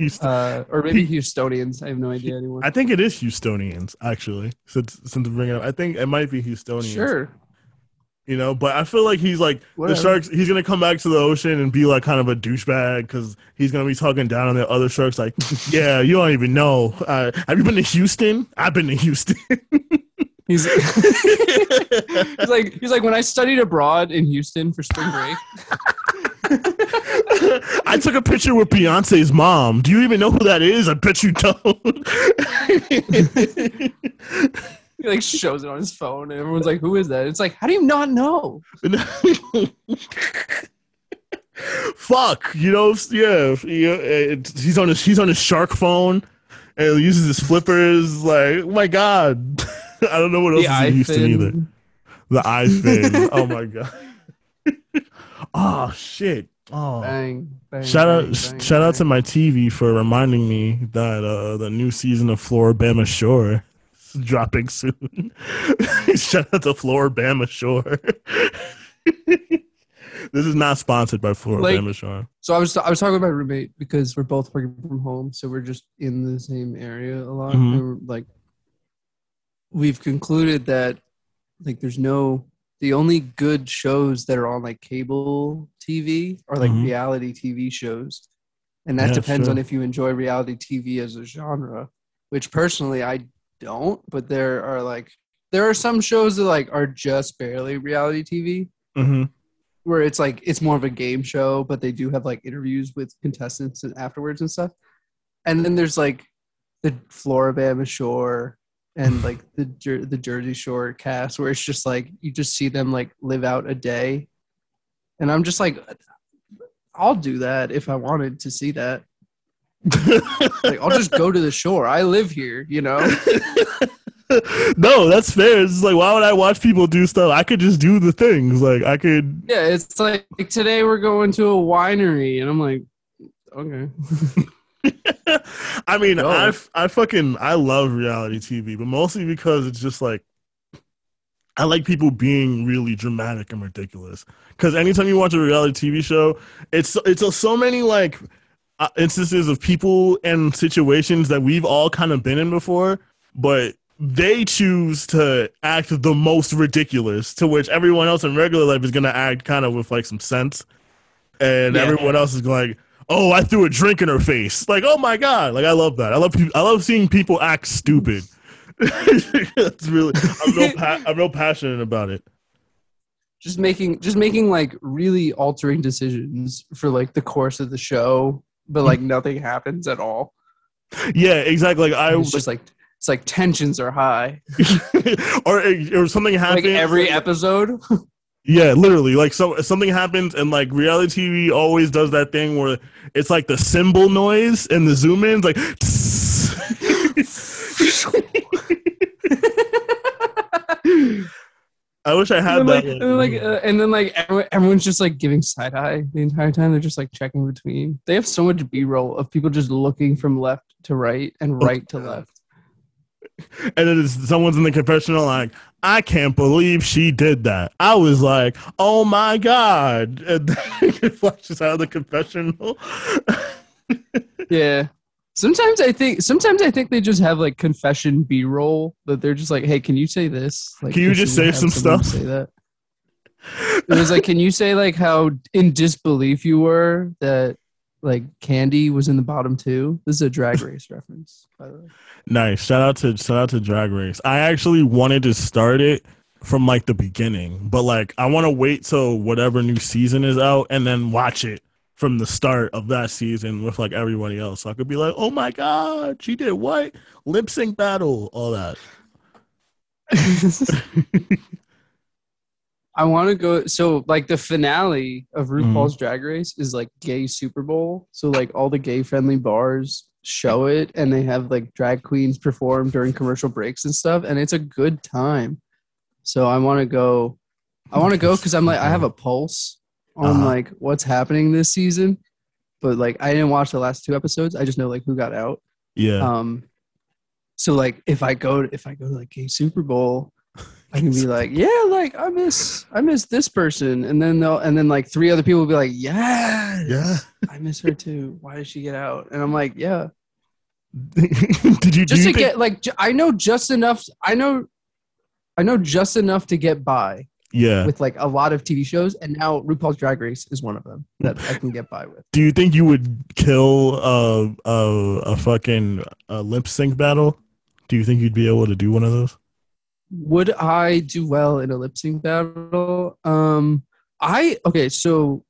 he's, uh, or maybe Houstonians. I have no idea anymore. I think it is Houstonians actually. Since since we bring it up, I think it might be Houstonians. Sure. you know. But I feel like he's like Whatever. the sharks. He's gonna come back to the ocean and be like kind of a douchebag because he's gonna be talking down on the other sharks. Like, yeah, you don't even know. Uh, have you been to Houston? I've been to Houston. He's, he's like he's like when I studied abroad in Houston for spring break. I took a picture with Beyonce's mom. Do you even know who that is? I bet you don't. He like shows it on his phone, and everyone's like, "Who is that?" It's like, how do you not know? Fuck, you know, yeah, yeah he's on his he's on his shark phone and he uses his flippers. Like, oh my god, I don't know what else is used to either. The eye fin. oh my god. oh shit. Oh. Bang, bang. Shout out! bang, sh- bang, shout out to my TV for reminding me that uh, the new season of Floribama Shore is dropping soon. shout out to Floribama Shore. this is not sponsored by Floribama Like- Shore. So I was I was talking with my roommate because we're both working from home, so we're just in the same area a lot. Mhm. We're, like, we've concluded that like there's no the only good shows that are on like cable TV are like Mhm. reality TV shows, and that Yeah, depends sure. on if you enjoy reality TV as a genre. Which personally I don't, but there are like there are some shows that like are just barely reality TV hmm where it's like it's more of a game show, but they do have like interviews with contestants and afterwards and stuff. And then there's like the Floribama Shore and like the Jer- the Jersey Shore cast, where it's just like you just see them like live out a day, and I'm just like, I'll do that if I wanted to see that. Like I'll just go to the shore. I live here, you know. no, that's fair. It's like why would I watch people do stuff? I could just do the things. Like I could. Yeah, it's like, like today we're going to a winery, and I'm like, okay. I mean, No. I I fucking I love reality TV, but mostly because it's just like I like people being really dramatic and ridiculous. Because anytime you watch a reality TV show, it's it's a, so many like uh, instances of people and situations that we've all kind of been in before, but they choose to act the most ridiculous, to which everyone else in regular life is gonna act kind of with like some sense, and Yeah. everyone else is like, "Oh, I threw a drink in her face!" Like, "Oh my god!" Like, I love that. I love peop I love seeing people act stupid. That's really I'm real pa- I'm real passionate about it. just making just making like really altering decisions for like the course of the show, but like nothing happens at all. Yeah, exactly. Like I was just like it's like tensions are high. or or something happens Like every episode. Yeah, literally. Like so something happens and like reality TV always does that thing where it's like the cymbal noise and the zoom ins like I wish I had and then, like, that. and then, like, uh, and then like everyone, everyone's just like giving side eye the entire time. They're just like checking between. They have so much B roll of people just looking from left to right and right to left. And then someone's in the confessional like, I can't believe she did that. I was like, oh my god. And then it flashes out of the confessional. Yeah. Sometimes I think sometimes I think they just have like confession B roll that they're just like, hey, can you say this? Like, Can you just say some stuff? Say that. It was like, can you say like how in disbelief you were that like Candy was in the bottom two? This is a drag race reference, by the way. Nice. Shout out to shout out to Drag Race. I actually wanted to start it from like the beginning, but like I want to wait till whatever new season is out and then watch it from the start of that season with like everybody else. So I could be like, "Oh my god, she did what? Lip sync battle, all that." I want to go. So, like, the finale of Mm-hmm. RuPaul's Drag Race is like gay Super Bowl. So, like, all the gay friendly bars show it and they have like drag queens perform during commercial breaks and stuff. And it's a good time. So, I want to go. I want to go because I'm like, I have a pulse on Uh-huh. like what's happening this season. But like, I didn't watch the last two episodes. I just know like who got out. Yeah. Um, so like if I go if I go to like a Super Bowl, I can be like, yeah, like I miss I miss this person, and then they'll and then like three other people will be like, yeah, Yeah. I miss her too. Why did she get out? And I'm like, yeah, did you just you to think- get like j- I know just enough. I know, I know just enough to get by Yeah. with like a lot of TV shows, and now RuPaul's Drag Race is one of them that I can get by with. Do you think you would kill a a, a fucking uh lip sync battle? Do you think you'd be able to do one of those? Would I do well in a lip sync battle? Um, I okay. So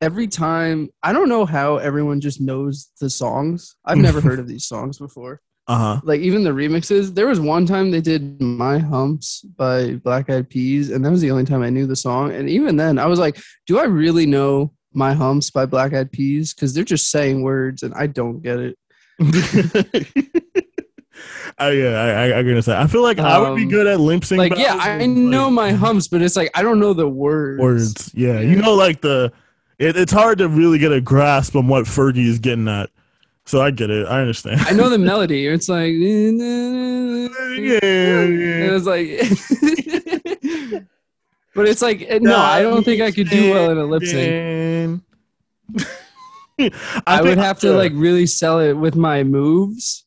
every time, I don't know how everyone just knows the songs. I've never heard of these songs before. Uh huh. Like even the remixes. There was one time they did "My Humps" by Black Eyed Peas, and that was the only time I knew the song. And even then, I was like, "Do I really know My Humps by Black Eyed Peas?" Because they're just saying words, and I don't get it. I yeah, I, I, I'm gonna say. I feel like I would be Um, good at lip sync. Like, yeah, battles I know like, my humps, but it's like I don't know the words. words. Yeah, you know, like the. It, it's hard to really get a grasp on what Fergie is getting at. So I get it. I understand. I know the melody. It's like, yeah, yeah. it's like, but it's like, no, I don't think I could do well in a lip sync. sync. I, would have to like really sell it with my moves.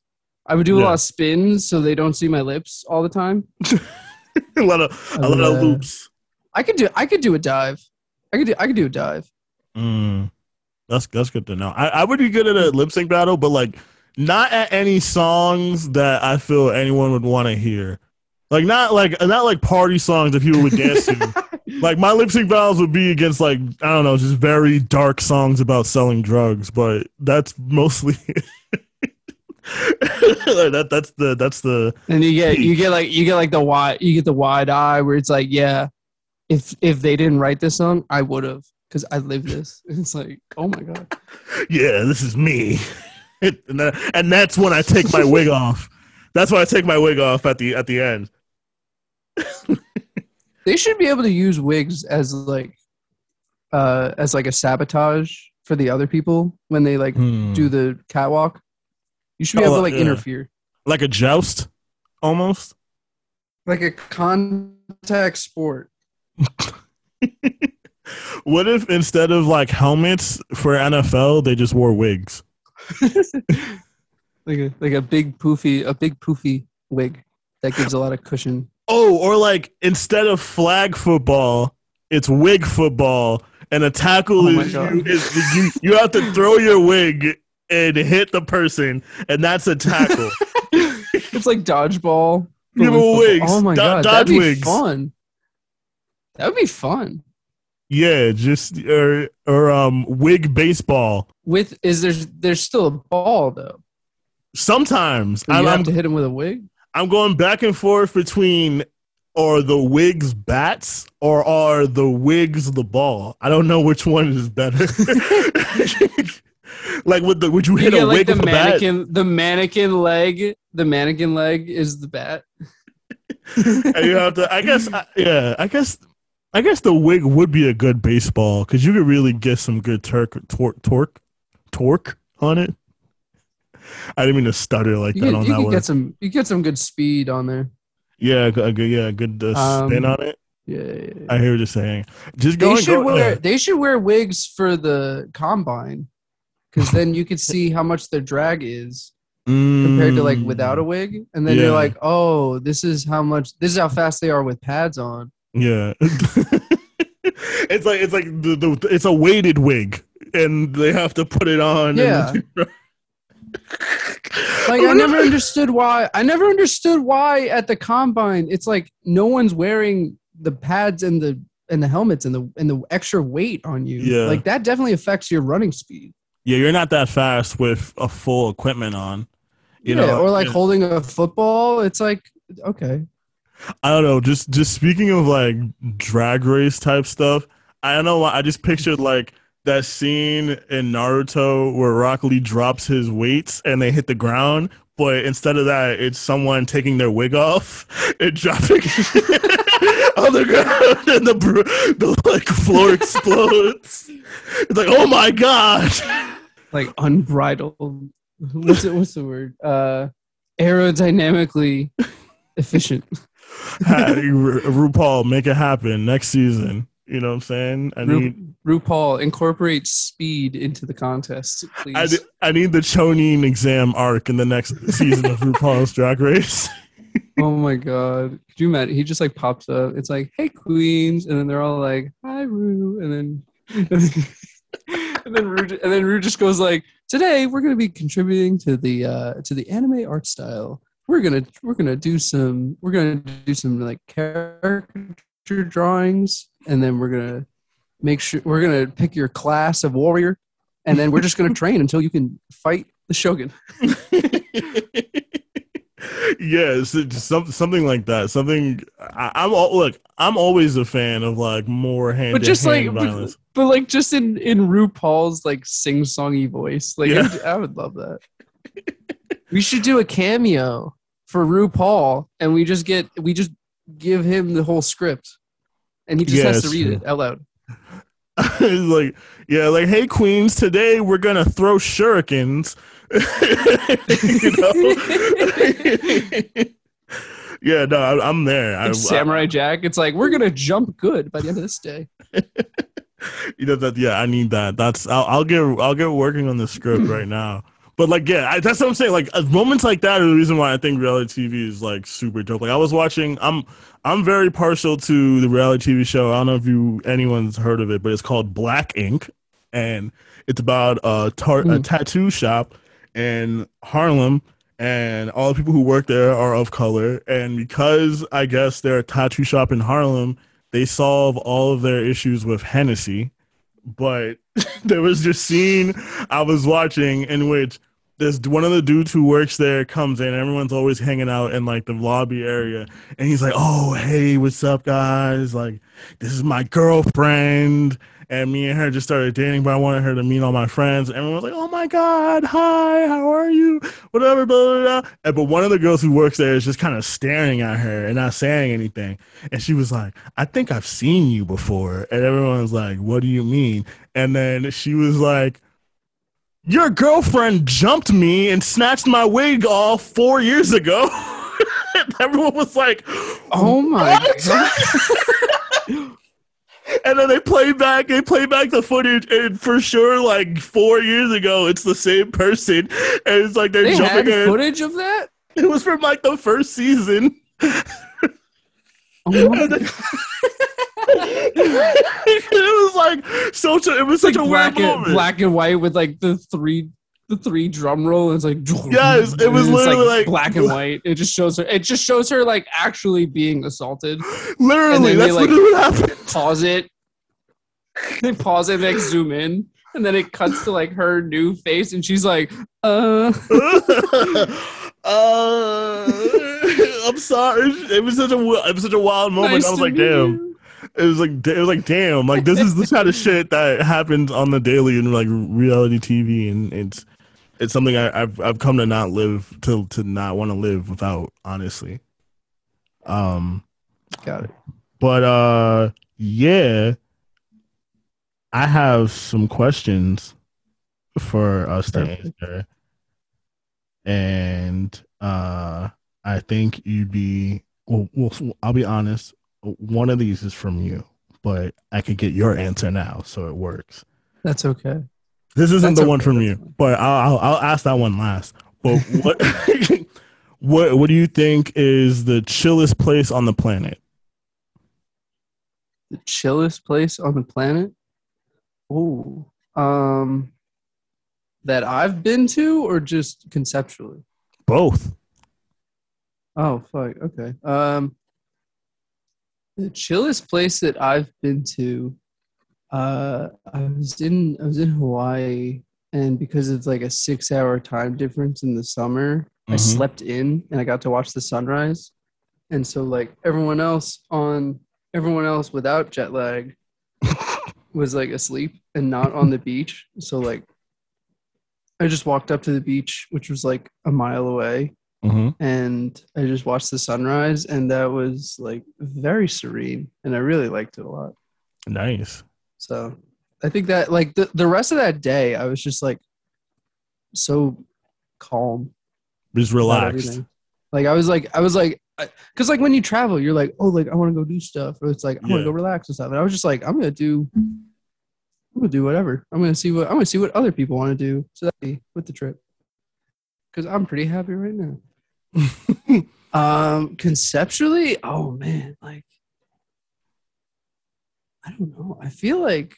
I would do a Yeah. lot of spins so they don't see my lips all the time. a lot of I a lot would, of uh, loops. I could do. I could do a dive. I could do. I could do a dive. Mm, that's that's good to know. I, I would be good at a lip sync battle, but like not at any songs that I feel anyone would want to hear. Like not like not like party songs that people would dance to. Like my lip sync battles would be against like I don't know, just very dark songs about selling drugs, but that's mostly like that. That's the that's the And you get you get like you get like the wide you get the wide eye where it's like yeah, if if they didn't write this song, I would have. because I live this. It's like, oh my god. Yeah, this is me. and, that, and that's when I take my wig off. That's when I take my wig off at the at the end. They should be able to use wigs as like, uh, as like a sabotage for the other people when they like Hmm. do the catwalk. You should be Oh, able to oh, like yeah. interfere, like a joust, almost. like a contact sport. What if instead of like helmets for NFL, they just wore wigs? like a like a big poofy a big poofy wig that gives a lot of cushion. Oh, or like instead of flag football, it's wig football, and a tackle Oh is, you, is you you have to throw your wig and hit the person, and that's a tackle. It's like dodgeball. Yeah, but wigs. Oh my Do- god, dodge that'd be wigs. fun. That would be fun. yeah, just or or um wig baseball. With is there's there's still a ball though. Sometimes So you I'm, have I'm to hit him with a wig. I'm going back and forth between are the wigs bats or are the wigs the ball? I don't know which one is better. like with the would you You hit get a like wig the with a bat? mannequin. The mannequin leg. The mannequin leg is the bat. And you have to I guess I- yeah, I guess I guess the wig would be a good baseball because you could really get some good torque torque torque torque on it. I didn't mean to stutter like You that can, on you that one. get some. You get some good speed on there. yeah, a good, yeah, good uh, spin Um, on it. Yeah. yeah, yeah. I hear what you're saying. Just They go. should go, wear. uh, They should wear wigs for the combine, because then you could see how much their drag is compared to like without a mm. wig, and then Yeah. you're like, oh, this is how much. This is how fast they are with pads on. Yeah. it's like it's like the, the it's a weighted wig and they have to put it on. and- Yeah. Like I never understood why. I never understood why at the combine it's like no one's wearing the pads and the and the helmets and the and the extra weight on you. Yeah. Like that definitely affects your running speed. Yeah, you're not that fast with a full equipment on. You yeah, know, or like holding a football. It's like okay. I don't know. Just just speaking of like drag race type stuff, I don't know. why I just pictured like that scene in Naruto where Rock Lee drops his weights and they hit the ground, but instead of that, it's someone taking their wig off and dropping on the ground, and the the like floor explodes. It's like, oh my god! Like unbridled. What's it? What's the word? Uh, aerodynamically efficient. Ru- RuPaul, make it happen next season. You know what I'm saying? I Ru- need. RuPaul incorporate speed into the contest, please. I, d- I need the Chunin exam arc in the next season of RuPaul's Drag Race. Oh my god. Could you imagine? He just like pops up. It's like, hey queens, and then they're all like, hi Ru, and then and then Ru and then Ru just goes like, today we're gonna be contributing to the uh to the anime art style. We're gonna we're gonna do some we're gonna do some like character drawings, and then we're gonna make sure we're gonna pick your class of warrior, and then we're just gonna train until you can fight the shogun. yes, some, something like that. Something I, I'm all, look. I'm always a fan of like more hand but just like violence. but, but like just in in RuPaul's like sing songy voice, like Yeah. I, I would love that. we should do a cameo for RuPaul, and we just get we just give him the whole script, and he just has to read it out loud. Like yeah, like hey queens, today we're gonna throw shurikens. yeah, no, I, I'm there. I, Samurai Jack, it's like we're gonna jump good by the end of this day. you know that yeah i need that. That's i'll, I'll get i'll get working on the script right now. But like yeah I, that's what i'm saying. Like uh, moments like that are the reason why i think reality tv is like super dope. Like i was watching i'm i'm very partial to the reality tv show. I don't know if you anyone's heard of it but it's called black ink and it's about a, tar- a Mm. tattoo shop in harlem and all the people who work there are of color and because i guess they're a tattoo shop in harlem they solve all of their issues with Hennessy. But there was this scene I was watching in which there's one of the dudes who works there comes in. Everyone's always hanging out in like the lobby area, and he's like, "Oh, hey, what's up, guys? Like, this is my girlfriend." And me and her just started dating. But I wanted her to meet all my friends. Everyone was like, "Oh my god, hi, how are you?" Whatever, blah blah blah. And, but one of the girls who works there is just kind of staring at her and not saying anything. And she was like, "I think I've seen you before." And everyone's like, "What do you mean?" And then she was like. Your girlfriend jumped me and snatched my wig off four years ago. Everyone was like, Oh my What? god. and then they play back, they play back the footage, and for sure, like four years ago, it's the same person, and it's like they're They had jumping in. footage of that? It was from like the first season. Oh my And then- it was like such a, it was such like a black weird and, moment. black and white with like the three the three drum roll. And it's like Yes, it was literally like- black and white. It just shows her. It just shows her like actually being assaulted. Literally, then they, that's like- literally what happened. Pause it. They pause it, and like zoom in, and then it cuts to like her new face, and she's like, "Uh, uh, I'm sorry. It was such a it was such a wild moment. nice I was like, damn. you." It was like it was like damn. Like this is the kind of shit that happens on the daily in like reality TV, and it's it's something I, I've I've come to not live to to not want to live without. Honestly. Um. Got it. But uh yeah. I have some questions for us to answer. And uh I think you'd be well, well I'll be honest, one of these is from you, but I could get your answer now so it works. That's okay. This isn't That's the one okay, from that's you, but I'll, I'll I'll ask that one last. But what what what do you think is the chillest place on the planet? The chillest place on the planet. Oh, um, that I've been to, or just conceptually. Both. Oh fuck. Okay. Um the chillest place that I've been to, uh I was in I was in Hawaii and because it's like a six hour time difference in the summer, I Mhm. slept in and I got to watch the sunrise. And so like everyone else on everyone else without jet lag was like asleep and not on the beach. So like I just walked up to the beach, which was like a mile away, Mm-hmm. and I just watched the sunrise, and that was like very serene, and I really liked it a lot. Nice. So I think that like the, the rest of that day, I was just like so calm, Just relaxed. Like I was like I was like because like when you travel, you're like oh like I want to go do stuff, or it's like I want Yeah. to go relax and stuff. And I was just like I'm gonna do. I'm gonna do whatever. I'm gonna see what I'm gonna see what other people want to do. So that be with the trip, because I'm pretty happy right now. Um, conceptually, oh man, like I don't know. I feel like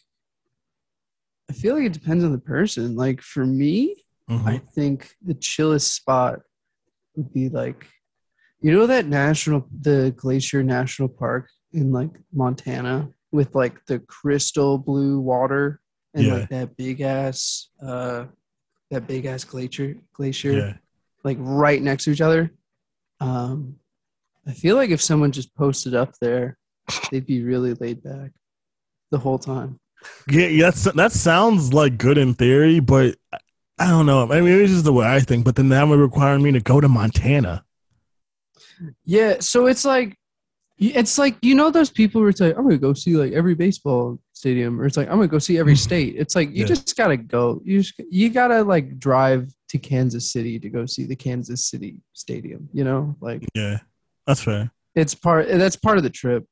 I feel like it depends on the person. Like for me, Mhm. I think the chillest spot would be like you know that national the Glacier National Park in like Montana with like the crystal blue water and Yeah. like that big ass uh that big ass glacier glacier Yeah. like right next to each other. Um, I feel like if someone just posted up there, they'd be really laid back the whole time. Yeah, yeah, that's that sounds like good in theory, but I- I don't know. I mean, it's just the way I think. But then that would require me to go to Montana. Yeah, so it's like, it's like you know those people who are like, I'm gonna go see like every baseball stadium, or it's like I'm gonna go see every mm-hmm. state. It's like you Yeah. just gotta go. You just you gotta like drive to Kansas City to go see the Kansas City Stadium. You know, like Yeah, that's fair. it's part that's part of the trip.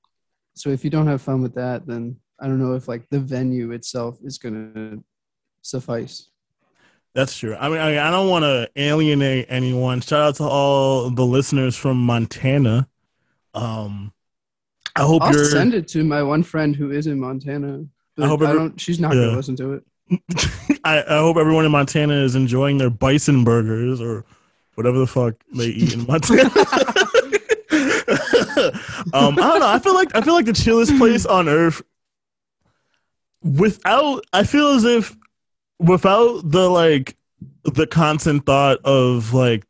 So if you don't have fun with that, then I don't know if like the venue itself is gonna suffice. That's true. I mean, I, I don't want to alienate anyone. Shout out to all the listeners from Montana. Um, I hope I'll you're. send it to my one friend who is in Montana. I hope every- don't. She's not yeah. gonna listen to it. I, I hope everyone in Montana is enjoying their bison burgers or whatever the fuck they eat in Montana. um, I don't know. I feel like I feel like the chillest place on earth. Without, I feel as if without the like the constant thought of like,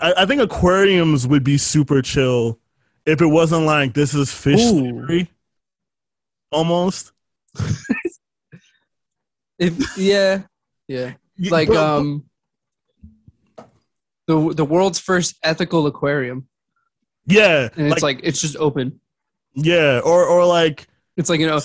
I, I think aquariums would be super chill if it wasn't like this is fish Ooh. slavery, almost. if yeah, yeah, like But- um, the the world's first ethical aquarium, yeah, and it's like, it's just open. yeah, or or like It's like you know,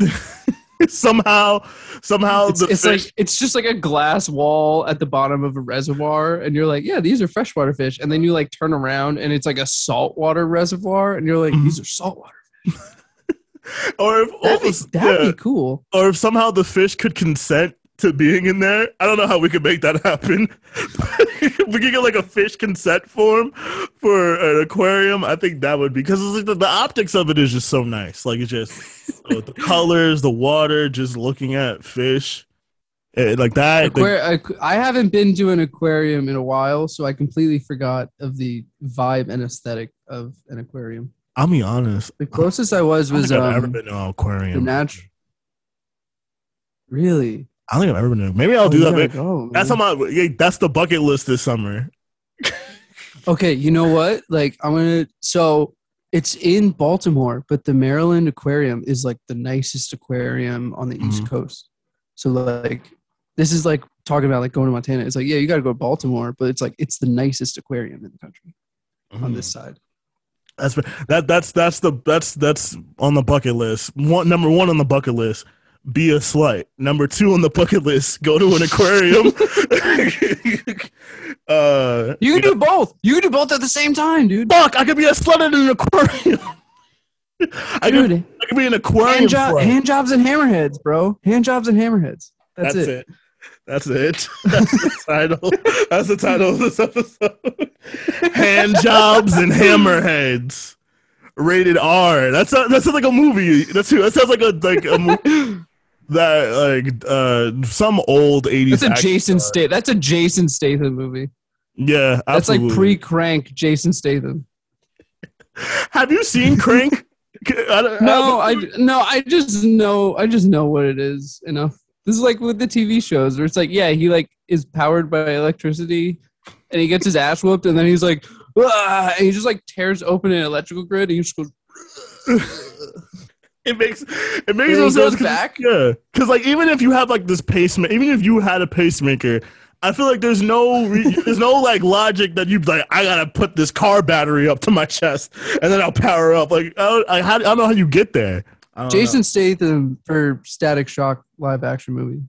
somehow somehow it's, the it's fish, like it's just like a glass wall at the bottom of a reservoir, and you're like, yeah, these are freshwater fish, and then you like turn around, and it's like a saltwater reservoir, and you're like, Mhm. these are saltwater. or if That'd, be, that'd yeah, be cool. or if somehow the fish could consent to being in there. I don't know how we could make that happen. we could get like a fish consent form for an aquarium. I think that would be because like the, the optics of it is just so nice. Like it's just the colors, the water, just looking at fish. Eh, like that. the- I haven't been to an aquarium in a while, so I completely forgot of the vibe and aesthetic of an aquarium. I'll be honest. The closest I was I don't was I've ever um, been to an the aquarium. natural. Really? I don't think I've ever been. To, maybe I'll Oh, do you that. gotta Maybe- go, That's on my. Yeah, that's the bucket list this summer. Okay, you know what? Like I'm gonna so it's in Baltimore, but the Maryland Aquarium is like the nicest aquarium on the East Mhm. Coast. So like this is like talking about like going to Montana. It's like, yeah, you gotta go to Baltimore, but it's like it's the nicest aquarium in the country on this side. That's that. That's that's the that's that's on the bucket list. One number one on the bucket list. Be a slut. Number two on the bucket list. Go to an aquarium. uh, You can do both. You can do both at the same time, dude. fuck. I could be a slut in an aquarium. I could. Dude, I could be an aquarium. hand, job, slut. hand jobs and hammerheads, bro. Hand jobs and hammerheads. That's, That's it. it. That's it. That's the title. That's the title of this episode. Hand jobs and hammerheads. Rated R. That's not, that's not like a movie. That's that sounds like a like a movie that like uh some old eighties. That's a Jason Statham. That's a Jason Statham movie. Yeah, That's like pre-crank Jason Statham. Have you seen Crank? I No, I no, I just know I just know what it is enough. This is like with the TV shows where it's like, yeah, he like is powered by electricity and he gets his ass whooped and then he's like, and he just like tears open an electrical grid and he just goes it makes it makes he no goes sense. 'cause- back. Yeah, because like even if you have like this pacemaker, even if you had a pacemaker, I feel like there's no re- there's no like logic that you'd like I gotta put this car battery up to my chest and then I'll power up. Like I don't, I, how, I don't know how you get there. I don't Jason Statham for Static Shock live action movie.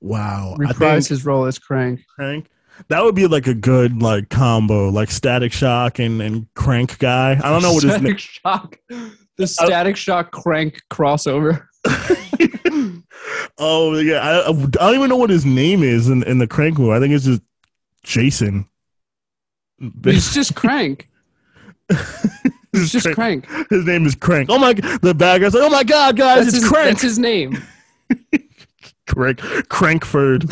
wow, I Reprise his role as Crank. Crank. That would be like a good like combo, like Static Shock and and Crank guy. I don't know what his name. Static Shock. The Static Shock Crank crossover. Oh yeah, I, I don't even know what his name is in, in the Crank movie. I think it's just Jason. It's just Crank. it's just Crank. His name is Crank. Oh my! The bad guy's like, "Oh my god, guys, That's it's his, Crank!" that's his name. Crank, Crankford.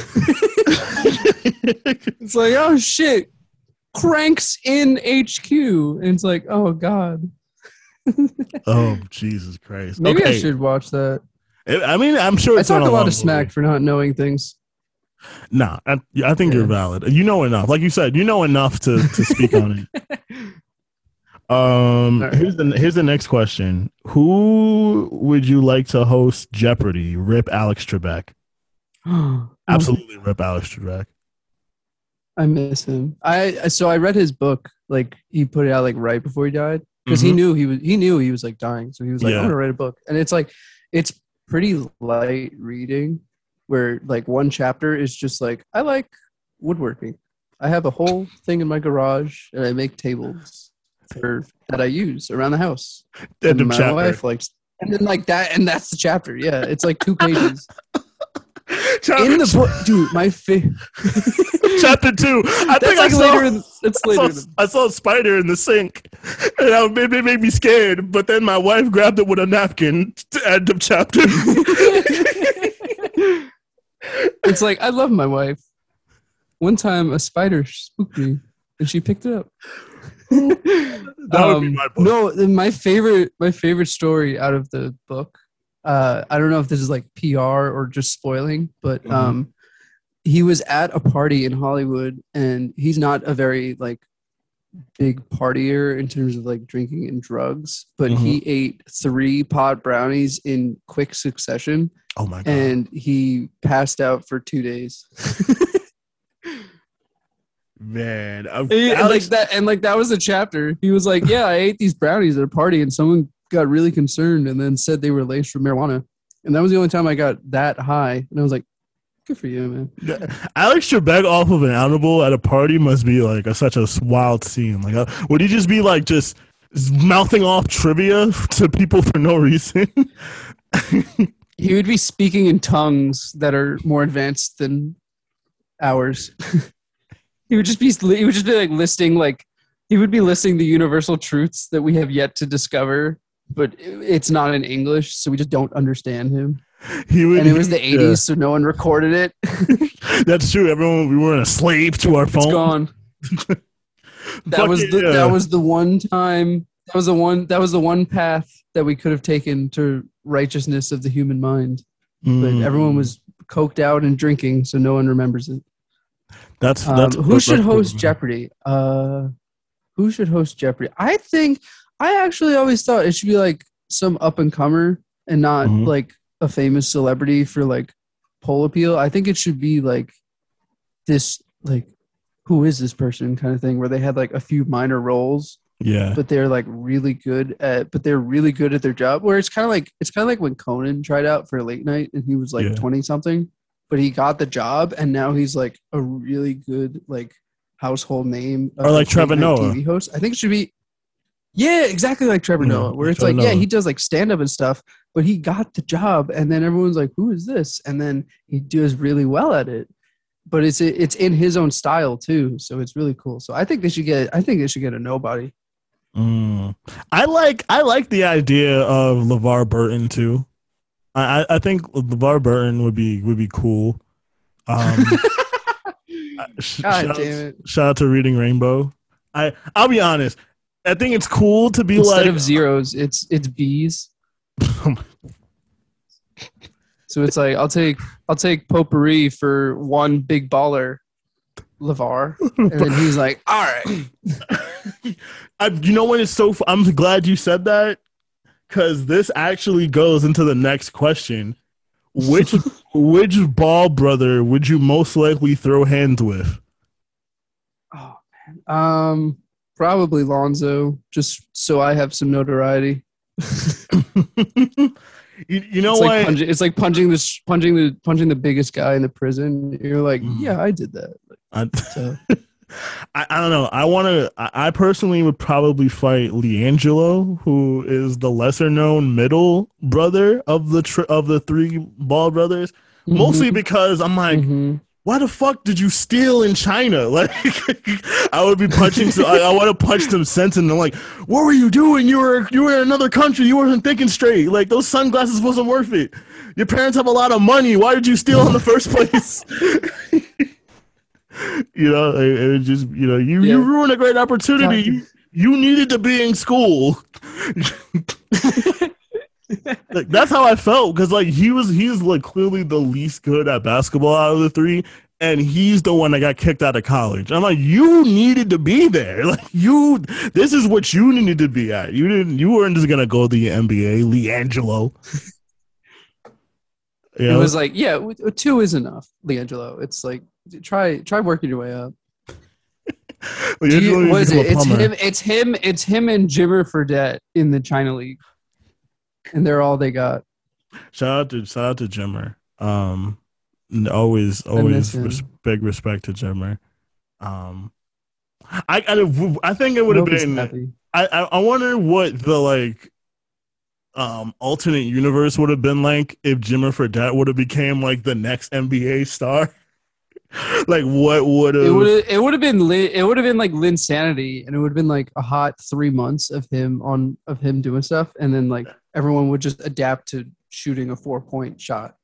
It's like, oh shit, Crank's in HQ, and it's like, oh god, oh Jesus Christ! maybe okay, I should watch that. I mean, I'm sure I talk not a lot of smack movie. for not knowing things. Nah, I, I think Yeah. you're valid. You know enough. Like you said, you know enough to to speak on it. Um, Alright. here's the here's the next question: Who would you like to host Jeopardy? Rip Alex Trebek. Absolutely, rip Alex Trebek. I miss him. I- so I read his book. Like he put it out like right before he died because he Mhm. knew he was he knew he was like dying. So he was like, Yeah. I'm gonna write a book, and it's like it's pretty light reading, where like one chapter is just like I like woodworking. I have a whole thing in my garage, and I make tables for that I use around the house. End And of my chapter. wife likes, and then like that, and that's the chapter. Yeah, it's like two pages Chapter, in the book, dude. My favorite. chapter two. I That's think like I saw, later. In, that's I later. saw, in I saw a spider in the sink, and I, it, it made me scared. But then my wife grabbed it with a napkin. To end of chapter. it's like I love my wife. One time, a spider spooked me, and she picked it up. That would be Um, my book. No, my favorite, my favorite story out of the book. Uh, I don't know if this is like PR or just spoiling, but Mhm. um, he was at a party in Hollywood, and he's not a very like big partier in terms of like drinking and drugs, but Mm-hmm. he ate three pot brownies in quick succession Oh my god. and he passed out for two days. Man, I'm, and like that, and like that was the chapter. He was like, "Yeah, I ate these brownies at a party, and someone got really concerned, and then said they were laced with marijuana." And that was the only time I got that high, and I was like, "Good for you, man." Alex Trebek off of an animal at a party must be like a, such a wild scene. Like, uh, would he just be like just mouthing off trivia to people for no reason? He would be speaking in tongues that are more advanced than ours. he would just be he would just be like listing like he would be listing the universal truths that we have yet to discover, but it's not in English, so we just don't understand him. he would, And it was the yeah, 80s, so no one recorded it. that's true. Everyone, we weren't a slave to our It's phone. gone. That was the yeah. that was the one time that was the one that was the one path that we could have taken to righteousness of the human mind. But Mm, everyone was coked out and drinking, so no one remembers it. That's Um, that's who should that's- host Jeopardy? Uh, who should host Jeopardy? I think I actually always thought it should be like some up and comer and not Mhm. like a famous celebrity for like poll appeal. I think it should be like this like who is this person kind of thing where they had like a few minor roles Yeah, but they're like really good at but they're really good at their job where it's kind of like it's kind of like when conan tried out for late night and he was like Yeah. 20 something but he got the job and now he's like a really good like household name Or like Trevor Noah. tv host i think it should be yeah exactly like trevor Yeah, noah where it's Trevor like yeah he does like stand-up and stuff but he got the job and then everyone's like who is this and then he does really well at it but it's it's in his own style too so it's really cool so i think they should get i think they should get a nobody Mm. I like I like the idea of LeVar Burton too. I I- I think LeVar Burton would be would be cool. Um, God shout, damn it. shout out to Reading Rainbow. I I'll be honest. I think it's cool to be like Instead like of zeros, it's it's bees. So it's like I'll take I'll take potpourri for one big baller, Levar, and then he's like, all right, I, you know what? It's so. I'm glad you said that because this actually goes into the next question. Which which ball brother would you most likely throw hands with? oh man, um, probably Lonzo, just so I have some notoriety. you, you know it's what? like punching, it's like punching the punching the punching the biggest guy in the prison. You're like, Mm. yeah, I did that. I, So I, I don't know. I want to. I, I personally would probably fight LiAngelo, who is the lesser known middle brother of the tr- of the three ball brothers. Mostly because I'm like, Mhm. Why the fuck did you steal in China? Like, I would be punching. So I, I want to punch some sense in them. Like, what were you doing? You were you were in another country. You weren't thinking straight. Like those sunglasses wasn't worth it. Your parents have a lot of money. Why did you steal in the first place? you know, it, it just you know you you Yeah. ruined a great opportunity. You, you needed to be in school. like that's how I felt because like he was he's like clearly the least good at basketball out of the three, and he's the one that got kicked out of college. I'm like, you needed to be there. Like you, this is what you needed to be at. You didn't. You weren't just gonna go to the NBA, LiAngelo. You It was like, yeah, two is enough, LiAngelo. It's like try try working your way up. You- what is it? It's him. It's him. It's him and Jimmer Fredette in the China League, and they're all they got. Shout out to shout out to Jimmer. Um, always always res- big respect to Jimmer. Um, I I, I think it would have been. happy. I, I I wonder what the like um alternate universe would have been like if Jimmer Fredette would have became like the next NBA star. like what would have. It would have been. Lin, it would have been like Lin Sanity, and it would have been like a hot three months of him on of him doing stuff, and then like everyone would just adapt to shooting a four point shot.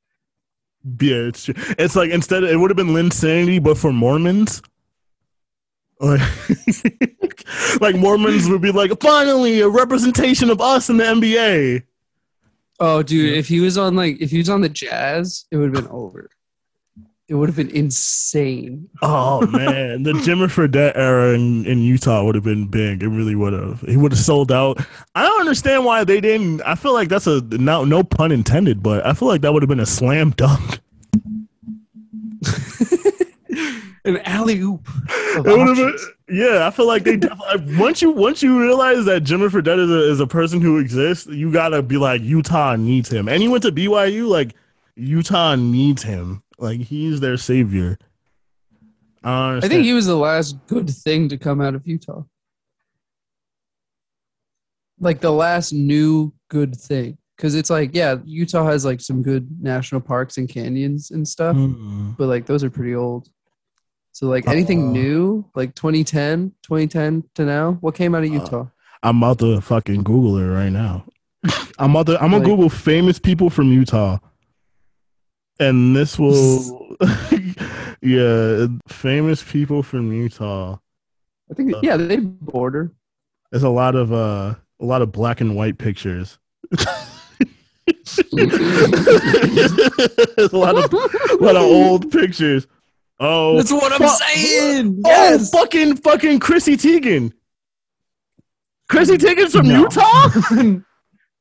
yeah, it's it's like instead it would have been Lin Sanity but for Mormons. Like, like Mormons would be like, finally a representation of us in the NBA. Oh, dude! Yeah. If he was on like if he was on the Jazz, it would have been over. It would have been insane. Oh man, the Jimmy Fredette era in, in Utah would have been big. It really would have. He would have sold out. I don't understand why they didn't. I feel like that's a no, no pun intended, but I feel like that would have been a slam dunk. An alley oop. It would have been, yeah, I feel like they definitely, once you once you realize that Jimmy Fredette is a, is a person who exists, you gotta be like Utah needs him. And he went to BYU, like Utah needs him. Like he's their savior. I, I think he was the last good thing to come out of Utah. Like the last new good thing. Because it's like, yeah, Utah has like some good national parks and canyons and stuff, Mm. but like those are pretty old. So like anything Uh, new, like 2010, 2010 to now, what came out of Uh, Utah? I'm about to fucking Google it right now. I'm about to I'm gonna Like- Google famous people from Utah. And this will Yeah, famous people from Utah. I think uh, yeah, they border. There's a lot of uh a lot of black and white pictures. There's a lot of a lot of old pictures. Oh, That's what I'm Fu- saying. oh, Yes. fucking fucking Chrissy Teigen. Chrissy Teigen's from No. Utah.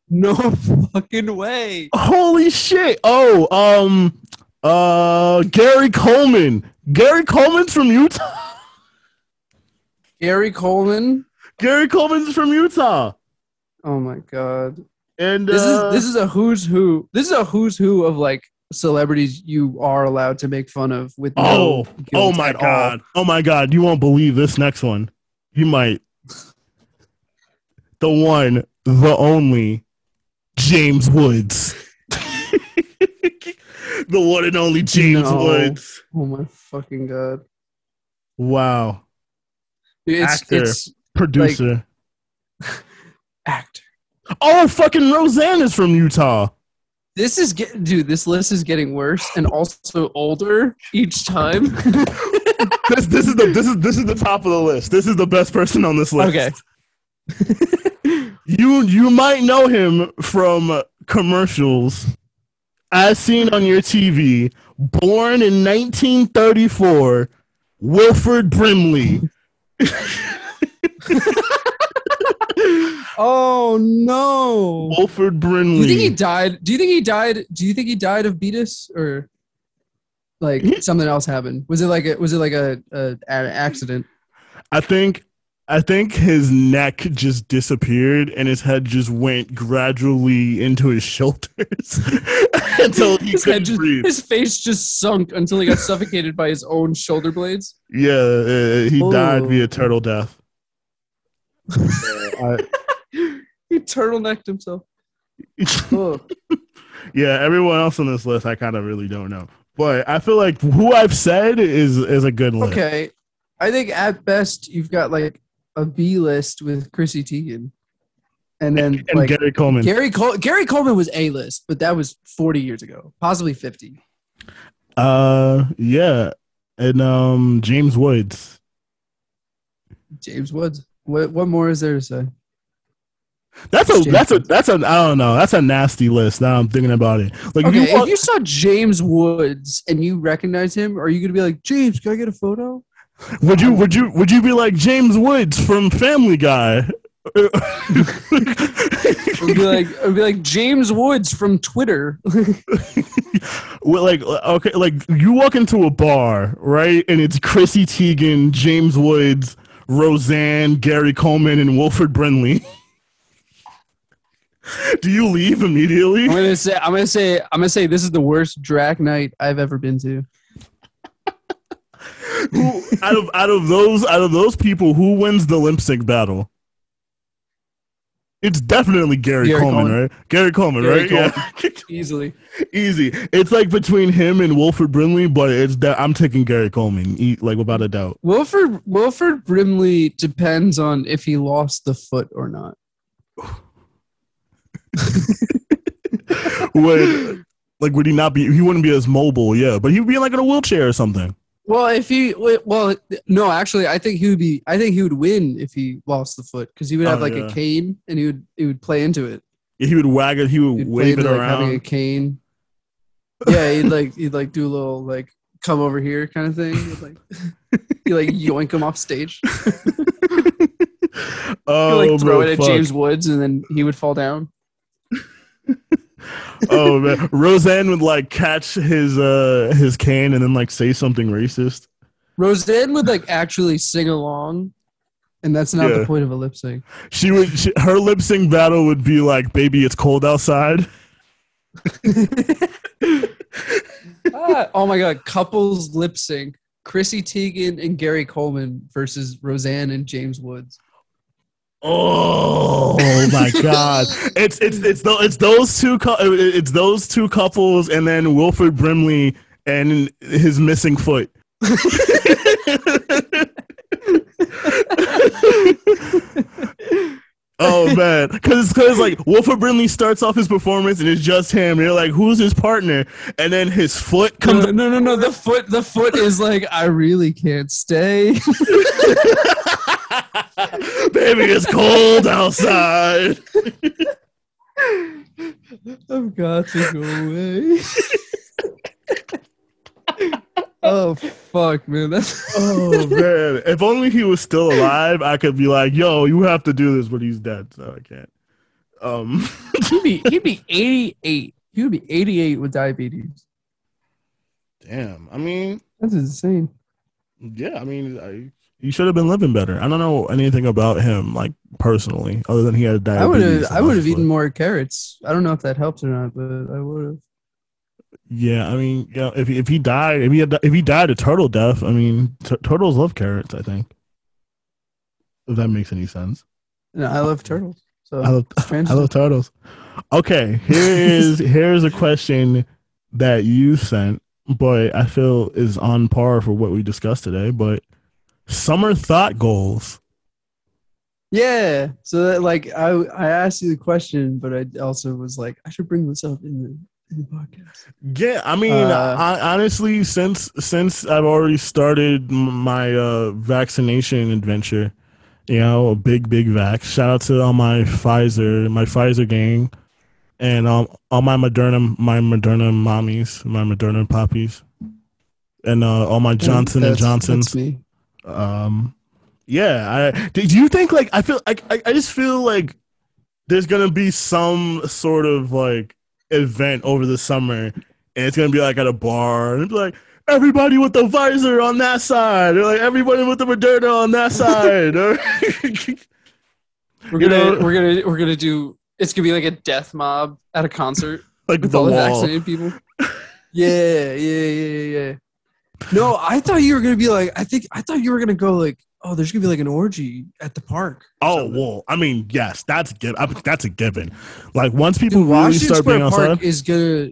no fucking way. Holy shit! Oh, um, uh, Gary Coleman. Gary Coleman's from Utah. Gary Coleman. Gary Coleman's from Utah. Oh my god. And This uh, is this is a who's who. This is a who's who of like celebrities you are allowed to make fun of with no Oh, oh my at all. god. Oh my god. You won't believe this next one. You might. The one, the only, James Woods. the one and only James No. Woods. Oh my fucking god. Wow. It's Actor. it's Producer. actor. oh, fucking Roseanne is from Utah. This is get, dude. This list is getting worse and also older each time. this this is the this is this is the top of the list. This is the best person on this list. Okay. You you might know him from commercials as seen on your TV. Born in 1934, Wilford Brimley. oh no. Wilford Do you think he died? Do you think he died? Do you think he died of beatus or like something else happened? Was it like a was it like a, a an accident? I think I think his neck just disappeared and his head just went gradually into his shoulders until he His couldn't just, breathe. his face just sunk until he got suffocated by his own shoulder blades. Yeah, uh, he died Oh. via turtle death. I- He turtlenecked himself. Oh. yeah, everyone else on this list, I kind of really don't know. But I feel like who I've said is is a good list. Okay, I think at best you've got like a B list with Chrissy Teigen, and then And like Gary Coleman. Gary Col- Gary Coleman was A list, but that was forty years ago, possibly fifty. uh, yeah, and um, James Woods. James Woods. What what more is there to say? That's a James that's a that's a I don't know. That's a nasty list. Now I'm thinking about it. Like Okay, if you, if you saw James Woods and you recognize him, are you gonna be like James? Can I get a photo? Would you would you would you be like James Woods from Family Guy? Or be like, or be like James Woods from Twitter. Well, like okay, like you walk into a bar, right, and it's Chrissy Teigen, James Woods, Roseanne, Gary Coleman, and Wilford Brimley. Do you leave immediately? I'm gonna say, I'm gonna say, I'm gonna say this is the worst drag night I've ever been to. Who out of out of those out of those people, who wins the lip sync battle? It's definitely Gary, Gary Coleman, Coleman. right? Gary Coleman, Gary right? Yeah. Easily. Easy. It's like between him and Wilford Brimley, but it's that I'm taking Gary Coleman, e- like without a doubt. Wilford Wilford Brimley depends on if he lost the foot or not. would like would he not be he wouldn't be as mobile yeah but he would be like in a wheelchair or something Well, if he well, no, actually, I think he would be. I think he would win if he lost the foot because he would oh, have Oh, like yeah. a cane and he would he would play into it. Yeah, he would wag it he would He'd wave it like, having a around cane. Yeah, he'd like he'd like do a little like come over here kind of thing. You'd, like you like yoink him off stage. oh, You like throw man, it at fuck. James Woods and then he would fall down. oh man, Roseanne would like catch his uh his cane and then like say something racist. Roseanne would like actually sing along, and that's not Yeah. the point of a lip sync. She would she, her lip sync battle would be like, "Baby, it's cold outside." Ah, oh my god, couples lip sync. Chrissy Teigen and Gary Coleman versus Roseanne and James Woods. Oh my god! It's it's it's tho- it's those two it's those two couples and then Wilford Brimley and his missing foot. oh man, because because like Wilford Brimley starts off his performance and it's just him. And you're like, who's his partner? And then his foot comes. No, no, no, no. The foot, the foot is like, I really can't stay. Baby, it's cold outside. I've got to go away. oh fuck, man. That's Oh man! If only he was still alive, I could be like, "Yo, you have to do this," but he's dead, so I can't. Um, he'd be he'd be 88. He would be 88 with diabetes. damn. I mean, That's insane. yeah. I mean, I, he should have been living better. I don't know anything about him, like personally, other than he had diabetes. I would have I would have eaten more carrots. I don't know if that helps or not, but I would have. Yeah, I mean, yeah. If he, if he died, if he had, if he died a turtle death, I mean, t- turtles love carrots. I think. If that makes any sense. No, I love turtles. So I love. I love turtles. Okay, here is here's a question that you sent, but I feel is on par for what we discussed today. But summer thought goals. Yeah. So that like I I asked you the question, but I also was like I should bring this up in the in the podcast. Yeah, I mean, Uh, I, honestly, since since I've already started my uh, vaccination adventure, you know, a big big vax. Shout out to all my Pfizer, my Pfizer gang, and um, all my Moderna, my Moderna mommies, my Moderna poppies, and uh, all my Johnson and That's- Johnsons. Um, yeah. I, do you think like I feel like I, I just feel like there's gonna be some sort of like event over the summer, and it's gonna be like at a bar, and it's like everybody with the Pfizer on that side, or like everybody with the Moderna on that side, We're gonna know- we're gonna we're gonna do. It's gonna be like a death mob at a concert like with the all the vaccinated people. Yeah, yeah, yeah, yeah, yeah. No, I thought you were gonna be like. I think I thought you were gonna go like. Oh, there's gonna be like an orgy at the park. Oh something. well, I mean, yes, that's given. That's a given. Like once people Dude, really start Square being Park outside, is gonna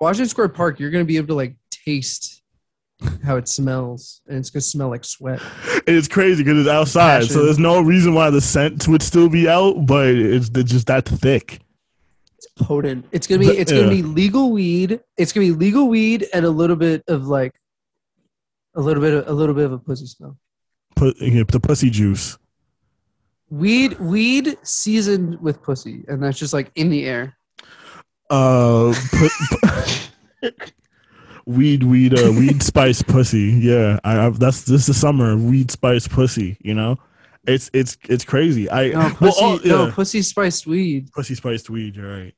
Washington Square Park. You're gonna be able to like taste how it smells, and it's gonna smell like sweat. it's crazy because it's outside, so there's no reason why the scent would still be out, but it's, just that thick. It's potent. It's gonna be. It's gonna be legal weed. It's gonna be legal weed and a little bit of like, a little bit, of, a little bit of a pussy smell. Put the pussy juice. Weed, weed seasoned with pussy, and that's just like in the air. Uh, put, weed, weed, uh, weed spice pussy. Yeah, I, I that's this is the summer weed spice pussy. You know, it's it's it's crazy. I No, well, pussy, all- no, pussy spiced weed. pussy spiced weed. You're right.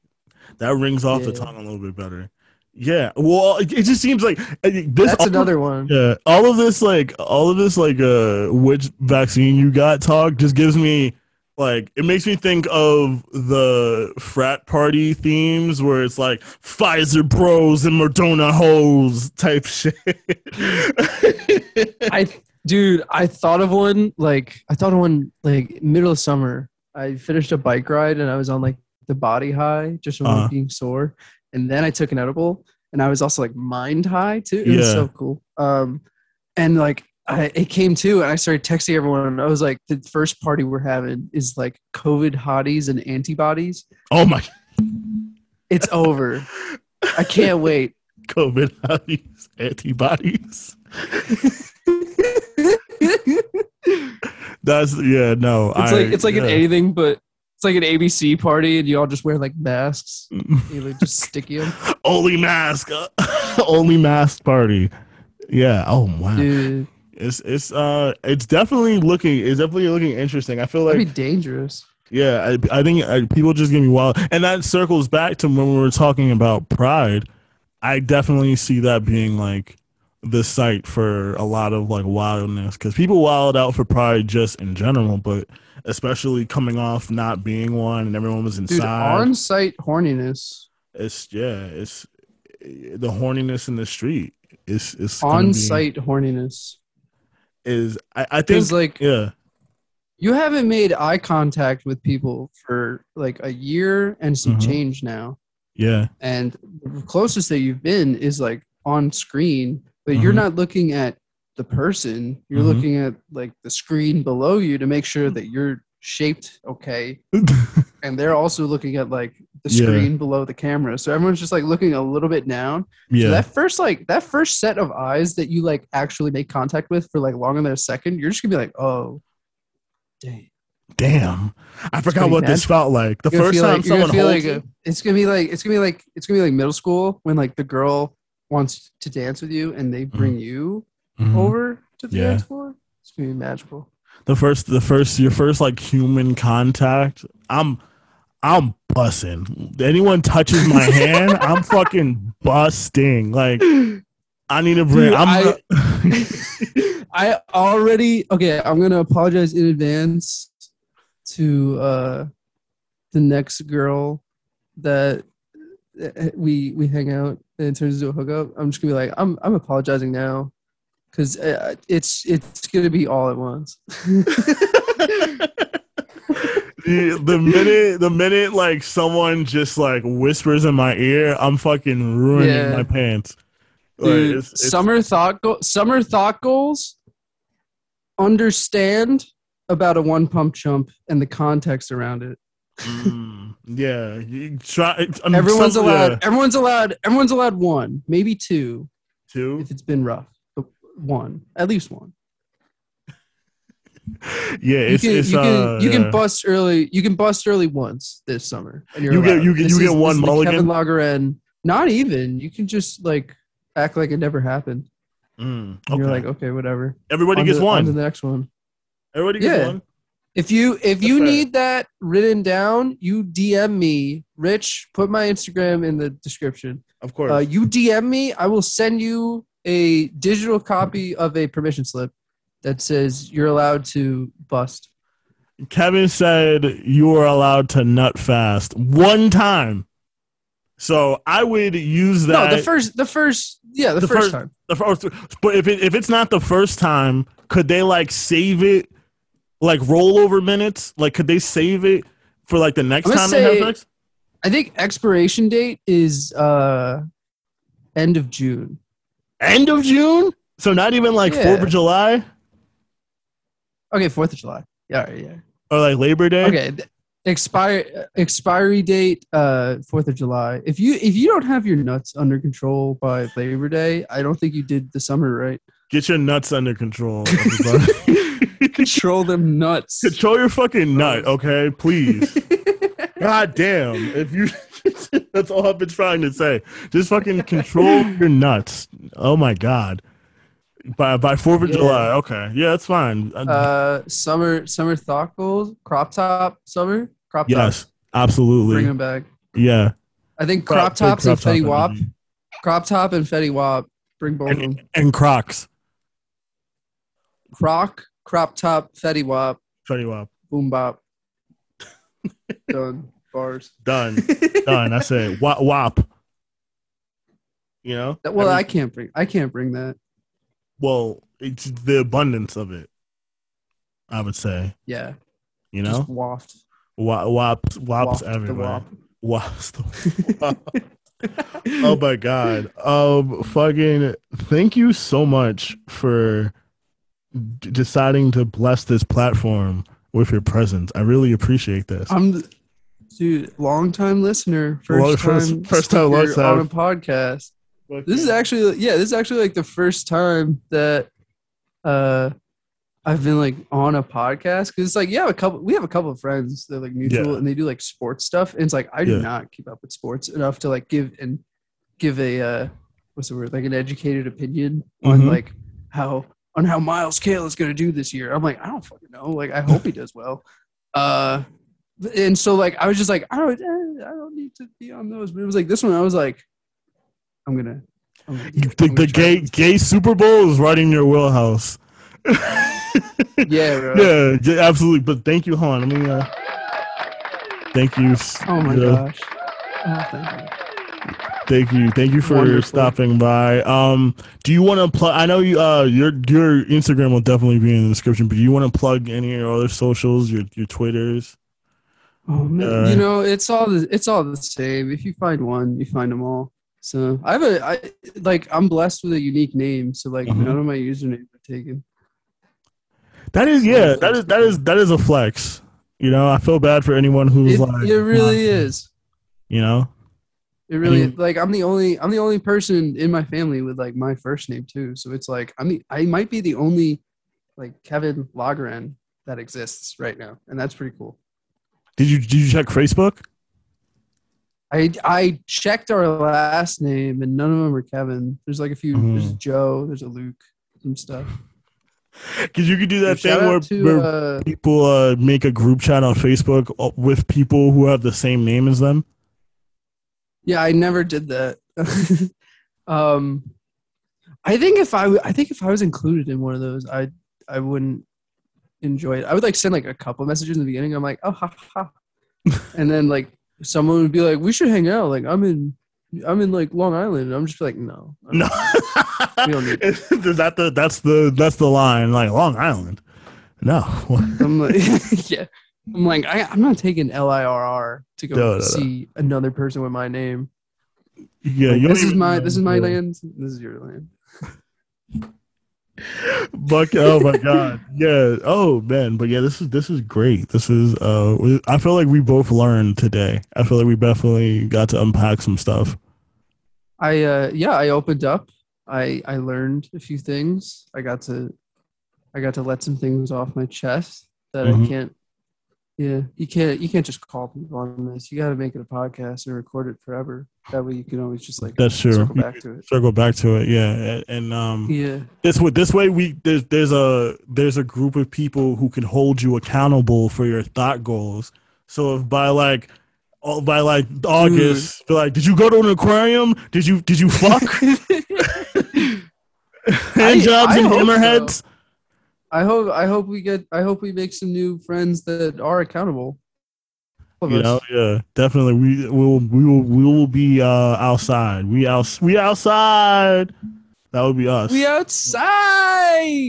That rings off the Yeah. tongue a little bit better. Yeah. Well, it, it just seems like uh, this. That's all- another one. Yeah, all of this, like all of this, like uh, which vaccine you got talk, just gives me like it makes me think of the frat party themes where it's like Pfizer bros and Moderna hoes type shit. I, dude, I thought of one like I thought of one like middle of summer. I finished a bike ride and I was on like the body high just from Uh-huh. being sore, and then I took an edible and I was also like mind high too. It was so cool. Um, and like I, it came to, and I started texting everyone. I was like, the first party we're having is like COVID hotties and antibodies. oh my It's over. I can't wait. COVID hotties, antibodies. That's yeah, no. It's I, like it's like an anything but it's like an ABC party and you all just wear like masks. You like just sticky them. only mask, only mask party. Yeah. Oh wow. Dude, It's it's uh it's definitely looking it's definitely looking interesting. I feel like that'd be dangerous. Yeah, I, I think uh, people just give me wild, and that circles back to when we were talking about pride. I definitely see that being like the site for a lot of like wildness because people wild out for pride just in general, but especially coming off not being one and everyone was inside. on site horniness. it's yeah, it's the horniness in the street. Is it's On site horniness. is I, I think like yeah you haven't made eye contact with people for like a year and some Mhm. change now. yeah And the closest that you've been is like on screen, but you're not looking at the person. You're Mhm. looking at like the screen below you to make sure that you're shaped okay. And they're also looking at like the Yeah. screen below the camera. So everyone's just like looking a little bit down. yeah So that first like that first set of eyes that you like actually make contact with for like longer than a second, you're just gonna be like, oh, dang. damn I forgot what this felt like the first time like, someone holds like a, it's gonna be like it's gonna be like it's gonna be like middle school when like the girl wants to dance with you and they bring you Mhm. over to the Yeah. dance floor. It's gonna be magical. the first the first your first like human contact i'm i'm bussing anyone touches my hand i'm fucking busting like i need to bring Dude, i'm I already okay. I'm gonna apologize in advance to uh the next girl that we we hang out and it turns into a hookup. I'm just gonna be like, I'm I'm apologizing now because uh, it's it's gonna be all at once. the, the minute the minute like someone just like whispers in my ear i'm fucking ruining Yeah. my pants Like, Dude, it's- it's- summer thought go- summer thought goals. Understand about a one pump jump and the context around it. Mm, yeah you try I'm everyone's some- allowed yeah, everyone's allowed everyone's allowed one maybe two two? if it's been rough. But one at least one. Yeah you can it's you can uh, you yeah. can bust early you can bust early once this summer You get- you get- This you get one is mulligan? Kevin not even. You can just like act like it never happened. Mm, okay. you're like okay whatever. Everybody On gets to- on one to the next one. Everybody gets Yeah. one if you if you need that written down you dm me rich put my instagram in the description of course uh, you DM me, I will send you a digital copy of a permission slip that says you're allowed to bust. Kevin said you are allowed to nut fast one time. So I would use that. no, the first, the first, yeah, the, The first, first- time. the first, but if it, if it's not the first time, could they like save it, like rollover minutes? Like, could they save it for like the next time they have sex? I think expiration date is uh end of June. End of June. So not even like Yeah. Fourth of July Okay, Fourth of July. Yeah, yeah. or like Labor Day. Okay, expire expiry date uh Fourth of July. If you if you don't have your nuts under control by Labor Day, I don't think you did the summer right. Get your nuts under control. everybody. Control them nuts. Control your fucking nut, okay? Please. God damn. If you that's all I've been trying to say. Just fucking control your nuts. Oh my god. By by fourth of Yeah. July. Okay. Yeah, that's fine. Uh, uh summer summer thought goals crop top summer crop top. yes, absolutely. bring them back Yeah. i think Crop- crop tops crop and fetty top wap energy. crop top and fetty wap bring both of them And, and Crocs. croc crop top fetty wap Fetty Wap. boom bop done bars Done. Done. That's it. Wap wap. You know? well Every- i can't bring i can't bring that well, it's the abundance of it. I would say. yeah You know? just waft Wa- Wops wops waft the everywhere. wap Wops the oh my god um fucking thank you so much for d- deciding to bless this platform with your presence. I really appreciate this. I'm dude long time listener. First first- time first time, long on a podcast. This is actually yeah, this is actually like the first time that uh I've been like on a podcast. Because it's like yeah, a couple we have a couple of friends that are like mutual Yeah. and they do like sports stuff. And it's like I do Yeah. not keep up with sports enough to like give and give a uh what's the word? Like an educated opinion on Mhm. like how on how Miles Kale is going to do this year. I'm like, I don't fucking know. Like, I hope he does well. Uh, and so like I was just like, I don't, eh, I don't need to be on those. But it was like this one. I was like, I'm gonna. I'm gonna You I'm the gay this. gay Super Bowl is right in your wheelhouse? Yeah, bro. yeah, absolutely. But thank you, hon. I mean, Uh, thank you. Oh my Yeah. gosh. Oh, thank you. Thank you. For Wonderful. stopping by. Um, do you want to plug? I know you. Uh, your your Instagram will definitely be in the description. But do you want to plug any of your other socials? Your your Twitters. Oh man, Uh, you know it's all the it's all the same. If you find one, you find them all. So I have a I like I'm blessed with a unique name. So like Mhm. none of my usernames are taken. That is yeah. That is that is that is a flex. You know, I feel bad for anyone who's It, like. it really not- is. You know. It really And- like I'm the only I'm the only person in my family with like my first name too. So it's like I'm the I might be the only like Kevin Lagren that exists right now, and that's pretty cool. Did you did you check Facebook? I I checked our last name and none of them are Kevin. There's like a few. There's a Mhm. Joe. There's a Luke. Some stuff. Because you could do that Shout thing where, to where uh, people uh, make a group chat on Facebook uh, with people who have the same name as them. Yeah. I never did that. um, I think if I w- I think if I was included in one of those, I I wouldn't enjoy it. I would like send like a couple messages in the beginning. I'm like, oh ha ha, and then like someone would be like, we should hang out. Like I'm in I'm in like Long Island. And I'm just like, no, No, We don't need- Is that the that's the that's the line like Long Island. No, I'm like, yeah. I'm like, I, I'm not taking L I R R to go No, no, no. see another person with my name. yeah, Like, this is my this is my Yeah. land. This is your land. Buck, oh my god, yeah. Oh man, but yeah, this is this is great. This is uh, I feel like we both learned today. I feel like we definitely got to unpack some stuff. I uh yeah, I opened up. I I learned a few things. I got to I got to let some things off my chest that Mhm. I can't yeah, you can't you can't just call people on this. You got to make it a podcast and record it forever. That way you can always just like That's true. circle back to it. Circle back to it, yeah, and, and um, Yeah. this way this way we there's there's a there's a group of people who can hold you accountable for your thought goals so if by like oh, by like august be like did you go to an aquarium did you did you fuck hand jobs I and hope hammerheads I hope I hope we get I hope we make some new friends that are accountable. You know yeah definitely. We will we will we will be uh outside. We out we outside. That would be us. We outside.